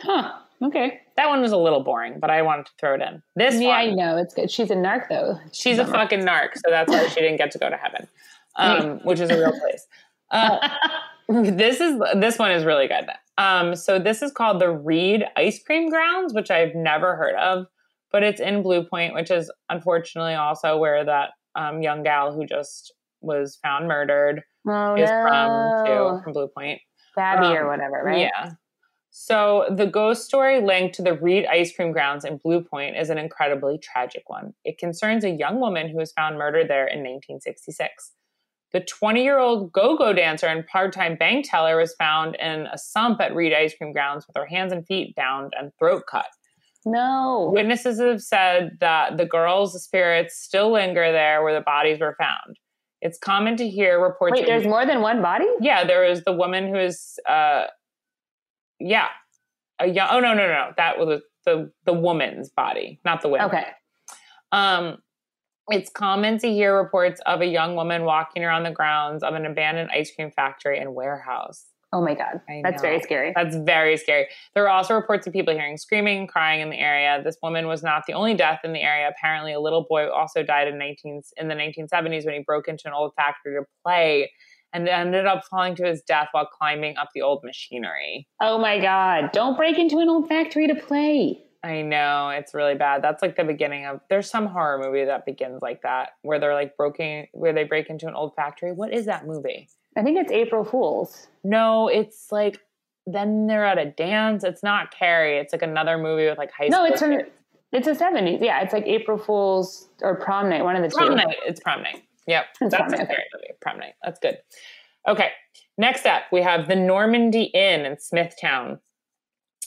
Huh. Okay. That one was a little boring, but I wanted to throw it in. This yeah, one, I know it's good. She's a narc though. She's a fucking narc, so that's why she didn't get to go to heaven, um, which is a real place. Uh, this is this one is really good. Um, so this is called the Reed Ice Cream Grounds, which I've never heard of, but it's in Blue Point, which is unfortunately also where that um, young gal who just was found murdered oh, is no. from too from Blue Point. Gabby um, or whatever, right? Yeah. So the ghost story linked to the Reed ice cream grounds in Blue Point is an incredibly tragic one. It concerns a young woman who was found murdered there in 1966. The 20 year old go go dancer and part time bank teller was found in a sump at Reed Ice Cream Grounds with her hands and feet bound and throat cut. No. Witnesses have said that the girls' spirits still linger there where the bodies were found. It's common to hear reports. Wait, there's more than one body? Yeah, there is the woman who is, uh, yeah, a young. Oh no, no, no, that was the the woman's body, not the women. Okay. Um, it's common to hear reports of a young woman walking around the grounds of an abandoned ice cream factory and warehouse. Oh my God. That's very scary. That's very scary. There are also reports of people hearing screaming and crying in the area. This woman was not the only death in the area. Apparently, a little boy also died in 19 in the 1970s when he broke into an old factory to play and ended up falling to his death while climbing up the old machinery. Oh my God. Don't break into an old factory to play. I know it's really bad. That's like the beginning of. There's some horror movie that begins like that, where they're like broken, where they break into an old factory. What is that movie? I think it's April Fools. No, it's like then they're at a dance. It's not Carrie. It's like another movie with like high school. No, it's from it's a seventies. Yeah, it's like April Fools or Prom Night. One of the prom two. Night. It's Prom Night. Yep, it's that's prom a night. movie. Prom Night. That's good. Okay, next up we have the Normandy Inn in Smithtown,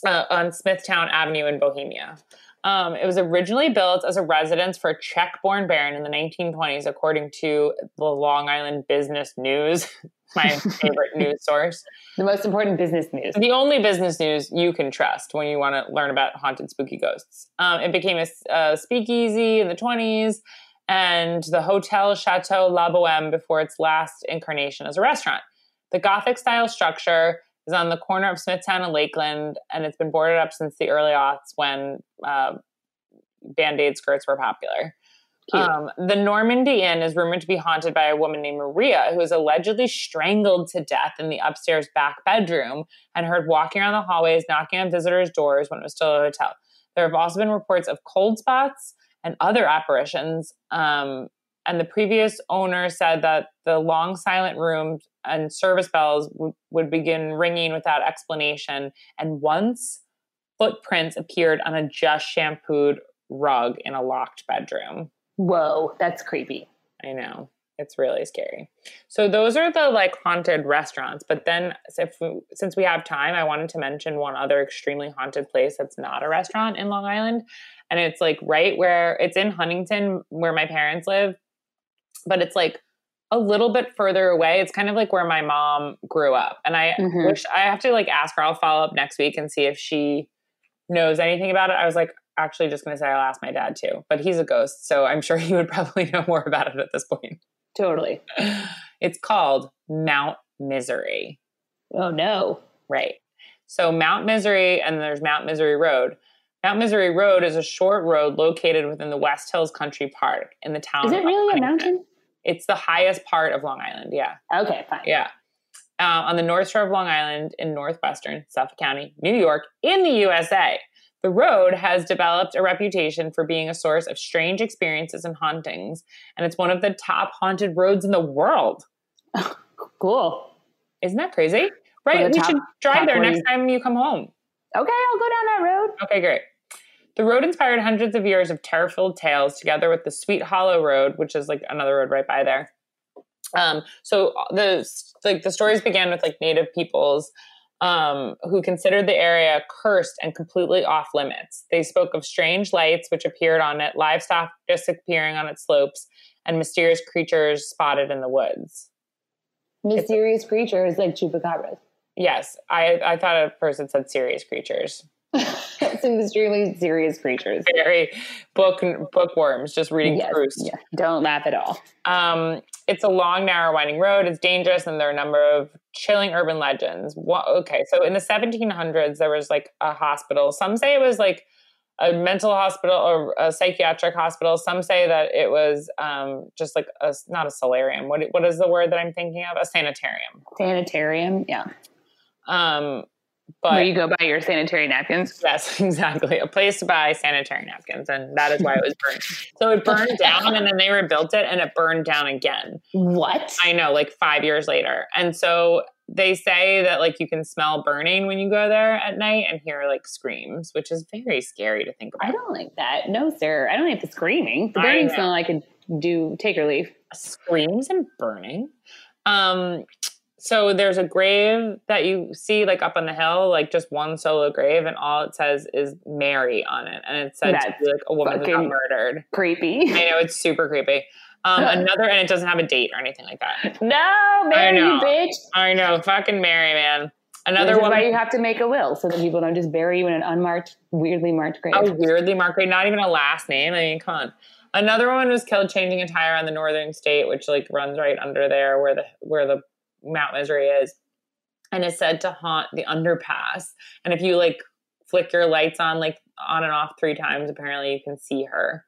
uh, on Smithtown Avenue in Bohemia. Um, it was originally built as a residence for a Czech-born baron in the 1920s, according to the Long Island Business News, my favorite news source. The most important business news. The only business news you can trust when you want to learn about haunted, spooky ghosts. Um, it became a, a speakeasy in the 20s and the Hotel Chateau La Boheme before its last incarnation as a restaurant. The Gothic style structure is on the corner of Smithtown and Lakeland, and it's been boarded up since the early aughts when uh, band aid skirts were popular. Um, the Normandy Inn is rumored to be haunted by a woman named Maria, who was allegedly strangled to death in the upstairs back bedroom and heard walking around the hallways, knocking on visitors' doors when it was still a hotel. There have also been reports of cold spots and other apparitions. Um, and the previous owner said that the long silent rooms and service bells w- would begin ringing without explanation. And once footprints appeared on a just shampooed rug in a locked bedroom. Whoa, that's creepy. I know. It's really scary. So those are the like haunted restaurants. But then if we, since we have time, I wanted to mention one other extremely haunted place that's not a restaurant in Long Island. And it's like right where it's in Huntington where my parents live, but it's like a little bit further away. It's kind of like where my mom grew up. And I Mhm. wish I have to like ask her, I'll follow up next week and see if she knows anything about it. I was like, actually just gonna say I'll ask my dad too. But he's a ghost, so I'm sure he would probably know more about it at this point. Totally. It's called Mount Misery. Oh no. Right. So Mount Misery and there's Mount Misery Road. Mount Misery Road is a short road located within the West Hills Country Park in the town. Is it really a mountain? It's the highest part of Long Island. Yeah. Okay, fine. Yeah. Uh, on the North Shore of Long Island in northwestern Suffolk County, New York, in the USA. The road has developed a reputation for being a source of strange experiences and hauntings, and it's one of the top haunted roads in the world. Cool. Isn't that crazy? Right? We top- should drive there next time you come home. Okay, I'll go down that road. Okay, great. The road inspired hundreds of years of terror-filled tales, together with the Sweet Hollow Road, which is like another road right by there. Um, so the like the stories began with like native peoples um, who considered the area cursed and completely off limits. They spoke of strange lights which appeared on it, livestock disappearing on its slopes, and mysterious creatures spotted in the woods. Mysterious creatures like chupacabras. Yes, I, I thought a person said serious creatures. Some extremely serious creatures. Very book bookworms just reading Yes, Proust. yeah. Don't laugh at all. Um, it's a long, narrow, winding road. It's dangerous, and there are a number of chilling urban legends. What, okay, so in the 1700s, there was like a hospital. Some say it was like a mental hospital or a psychiatric hospital. Some say that it was um, just like a not a solarium. What what is the word that I'm thinking of? A sanitarium. Sanitarium, yeah. Um, Where but you go buy your sanitary napkins. Yes, exactly. A place to buy sanitary napkins. And that is why it was burned. so it burned down and then they rebuilt it and it burned down again. What? I know, like five years later. And so they say that like you can smell burning when you go there at night and hear like screams, which is very scary to think about. I don't like that. No, sir. I don't like the screaming. The burning smell I could do take or leave. Screams and burning. Um, so there's a grave that you see like up on the hill, like just one solo grave, and all it says is Mary on it, and it's said to be like a woman who got murdered. Creepy. I know it's super creepy. Um, another, and it doesn't have a date or anything like that. no, Mary, know. you bitch. I know, fucking Mary, man. Another This is one, why you have to make a will so that people don't just bury you in an unmarked, weirdly marked grave. a weirdly marked, grave, not even a last name. I mean, come on. Another woman was killed changing a tire on the northern state, which like runs right under there where the where the Mount Misery is, and is said to haunt the underpass. And if you like flick your lights on like on and off three times, apparently you can see her.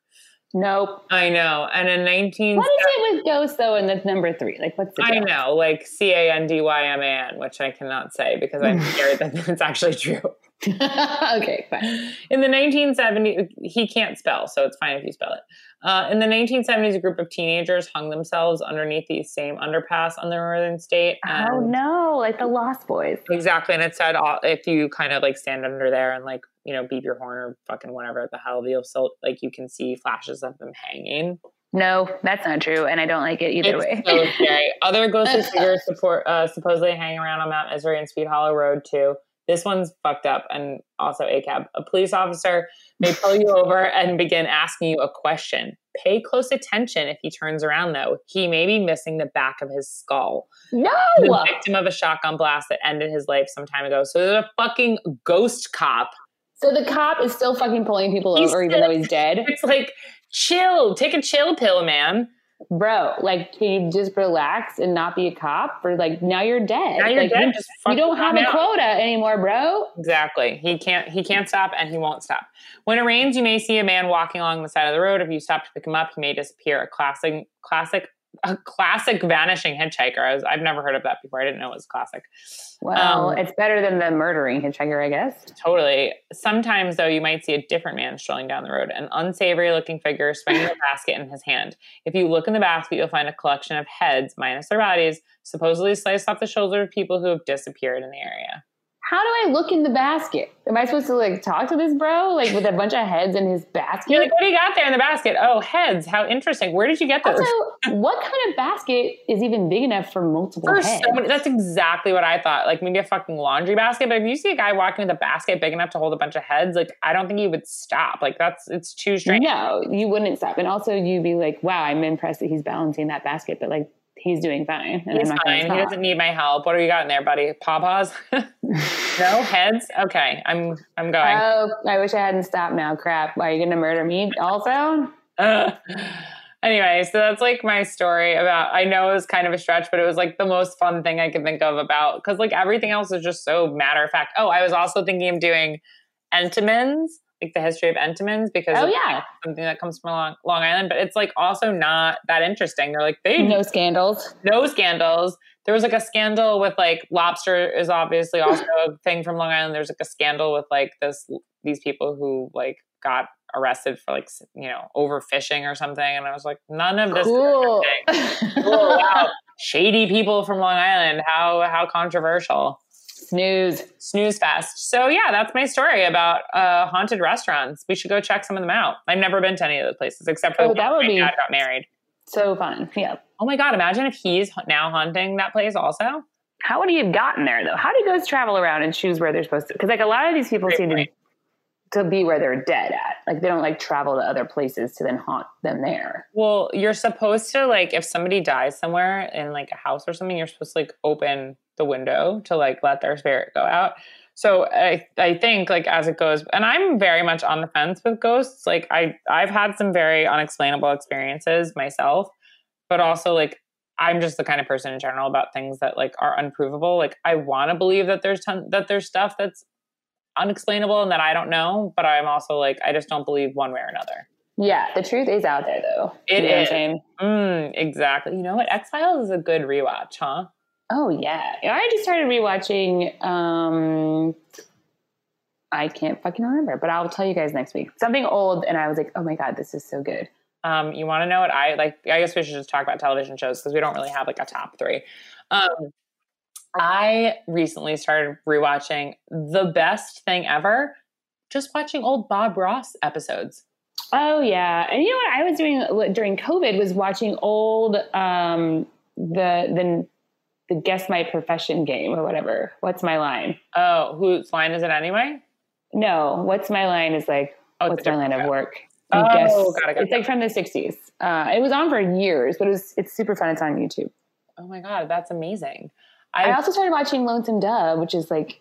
Nope. I know. And in nineteen, What is it with ghosts though? And that's number three. Like, what's the I know, like C A N D Y M A N, which I cannot say because I'm scared that it's actually true. okay, fine. In the 1970s, he can't spell, so it's fine if you spell it. Uh, in the 1970s, a group of teenagers hung themselves underneath the same underpass on the northern state. Oh no, like the Lost Boys. Exactly, and it said uh, if you kind of like stand under there and like you know beep your horn or fucking whatever the hell, you'll still like you can see flashes of them hanging. No, that's not true, and I don't like it either way. It's so scary. Other ghostly figures support, uh, supposedly hanging around on Mount Misery and Sweet Hollow Road too. This one's fucked up, and also ACAB. A police officer may pull you over and begin asking you a question. Pay close attention if he turns around, though. He may be missing the back of his skull. no, The victim of a shotgun blast that ended his life some time ago. So there's a fucking ghost cop. so the cop is still fucking pulling people He's over, even though he's dead. It's like, chill, take a chill pill, man. Bro, like, can you just relax and not be a cop? Or like, now you're dead. Now you're like, dead, You, just you don't have calm a quota anymore, bro. Exactly. He can't he can't stop and he won't stop. When it rains, you may see a man walking along the side of the road. If you stop to pick him up, he may disappear. A classic classic a classic vanishing hitchhiker. I was, I've never heard of that before. I didn't know it was classic. Well, Um, it's better than the murdering hitchhiker, I guess. Totally. Sometimes, though, you might see a different man strolling down the road, an unsavory looking figure swinging a basket in his hand. If you look in the basket, you'll find a collection of heads, minus their bodies, supposedly sliced off the shoulder of people who have disappeared in the area. How do I look in the basket? Am I supposed to like talk to this bro, like with a bunch of heads in his basket? You're like, what do you got there in the basket? Oh, heads. How interesting. Where did you get those? also, what kind of basket is even big enough for multiple For heads? so many, that's exactly what I thought. Like maybe a fucking laundry basket. But if you see a guy walking with a basket big enough to hold a bunch of heads, like I don't think he would stop. Like that's it's too strange. No, you wouldn't stop. And also, you'd be like, wow, I'm impressed that he's balancing that basket, but like, he's doing fine. And He's I'm not gonna fine. He doesn't need my help. What do you got in there, buddy? Pawpaws? no heads. Okay, I'm I'm going. Oh, I wish I hadn't stopped now. Crap. Are you going to murder me also? Ugh. anyway, so that's like my story about. I know it was kind of a stretch, but it was like the most fun thing I could think of about because like everything else is just so matter of fact. Oh, I was also thinking of doing Entenmann's, like the history of Entenmann's, because Oh, yeah. something that comes from Long, Long Island, but it's like also not that interesting. They're like they No scandals. no scandals. There was like a scandal with like lobster is obviously also a thing from Long Island. There's like a scandal with like this these people who like got arrested for like you know overfishing or something, and I was like, none of this. Cool. Cool, wow. Shady people from Long Island. How how controversial. Snooze. Snooze fest. So yeah, that's my story about uh, haunted restaurants. We should go check some of them out. I've never been to any of those places except for Oh, that would my be- dad got married. So fun. Yeah. Oh my god! Imagine if he's now haunting that place also. How would he have gotten there though? How do ghosts travel around and choose where they're supposed to? Because like a lot of these people Great seem to, to be where they're dead at. Like they don't like travel to other places to then haunt them there. Well, you're supposed to like if somebody dies somewhere in like a house or something, you're supposed to like open the window to like let their spirit go out. So I I think like as it goes, and I'm very much on the fence with ghosts. Like I I've had some very unexplainable experiences myself, but also like I'm just the kind of person in general about things that like are unprovable. Like I want to believe that there's ton- that there's stuff that's unexplainable and that I don't know, but I'm also like I just don't believe one way or another. Yeah, the truth is out there though. It You know is. Mm, exactly. You know what? X Files is a good rewatch, huh? Oh yeah. I just started rewatching um I can't fucking remember, but I'll tell you guys next week. Something old and I was like, "Oh my god, this is so good." Um, you want to know what I like? I guess we should just talk about television shows because we don't really have like a top three. Um, I recently started rewatching the best thing ever. Just watching old Bob Ross episodes. Oh yeah, and you know what I was doing during COVID was watching old um, the the the guess my profession game or whatever. What's my line? Oh, whose line is it anyway? No, what's my line is like Oh, what's my line of work? Oh, guess- got it, got it, it's like from the '60s. Uh, it was on for years, but it was it's super fun. It's on YouTube. Oh my god, that's amazing. I I also started watching Lonesome Dove, which is like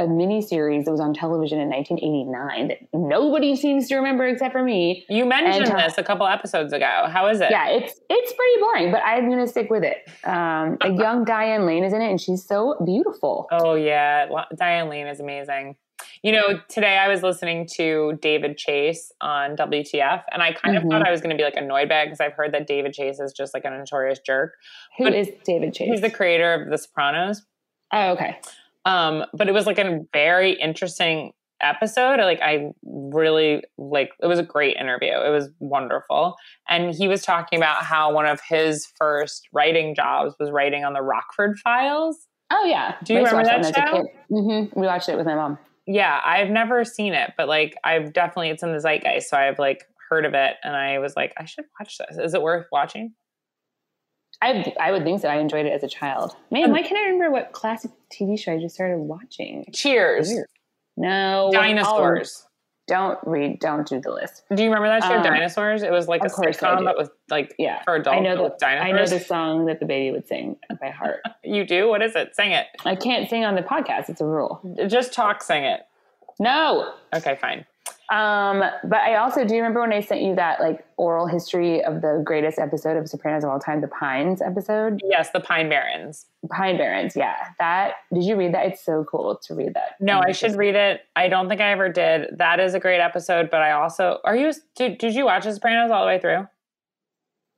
a mini series that was on television in 1989 that nobody seems to remember except for me. you mentioned and- this a couple episodes ago. How is it? Yeah, it's it's pretty boring, but I'm gonna stick with it. Um, a young Diane Lane is in it, and she's so beautiful. Oh yeah, Diane Lane is amazing. You know, today I was listening to David Chase on WTF, and I kind of thought I was going to be like annoyed by it because I've heard that David Chase is just like a notorious jerk. Who but- is David Chase? He's the creator of The Sopranos. oh, okay. Um, but it was like a very interesting episode. Like I really like it was a great interview. It was wonderful. And he was talking about how one of his first writing jobs was writing on the Rockford files. Oh yeah. Do you remember that show? I was a kid. Mhm. We watched it with my mom. Yeah, I've never seen it, but like I've definitely it's in the zeitgeist, so I've like heard of it and I was like, I should watch this. Is it worth watching? I I would think so. I enjoyed it as a child. Man, why can't I remember what classic TV show I just started watching? Cheers. No, Dinosaurs. I'll- don't read. Don't do the list. Do you remember that show, Um, Dinosaurs? It was like a of course I sitcom, but with like Yeah, for adults I know the I know the song that the baby would sing by heart. You do? What is it? Sing it. I can't sing on the podcast. It's a rule. Just talk, sing it. No. Okay, fine. Um, but I also do you remember when I sent you that like oral history of the greatest episode of Sopranos of all time, the Pines episode? Yes, the Pine Barrens. Pine Barrens, yeah. That did you read that? It's so cool to read that. No, I should read it. I don't think I ever did. That is a great episode, but I also are you did, did you watch the Sopranos all the way through?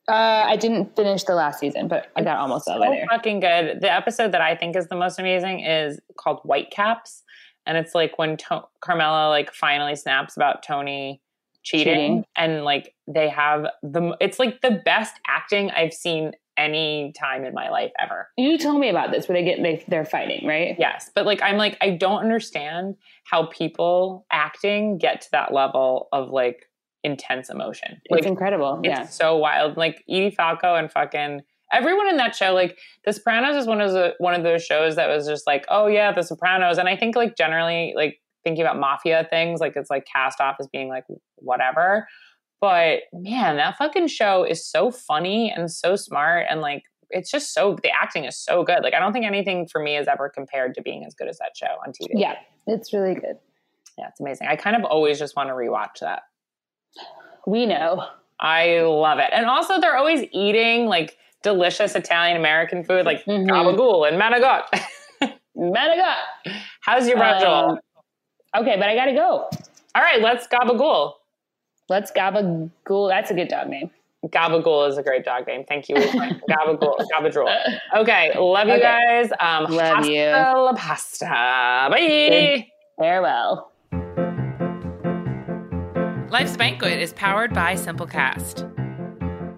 Uh, I didn't finish the last season, but I got almost all the way there. Fucking good. The episode that I think is the most amazing is called Whitecaps, and it's like when to- Carmela like finally snaps about Tony cheating, Cheating. and like they have the. It's like the best acting I've seen any time in my life ever. You told me about this where they get they, they're fighting, right? Yes, but like I'm like I don't understand how people acting get to that level of like intense emotion. Like it's incredible. it's yeah. so wild. Like Edie Falco and fucking everyone in that show. Like The Sopranos is one of the one of those shows that was just like, oh yeah, The Sopranos. And I think like generally like thinking about mafia things, like it's like cast off as being like whatever. But man, that fucking show is so funny and so smart and like it's just so the acting is so good. Like I don't think anything for me is ever compared to being as good as that show on TV. Yeah. It's really good. Yeah, it's amazing. I kind of always just want to rewatch that. We know. I love it. And also they're always eating like delicious Italian American food like Mhm. gabagool and manigot. Managa. How's your brunch? Um, okay, but I gotta go. All right, let's gabagool. Let's gabagool. That's a good dog name. Gabagool is a great dog name. Thank you. Gabagool. Gabadrool. Okay, love you Okay. guys. Um, Love hasta you. la pasta. Bye. Farewell. Life's Banquet is powered by Simplecast.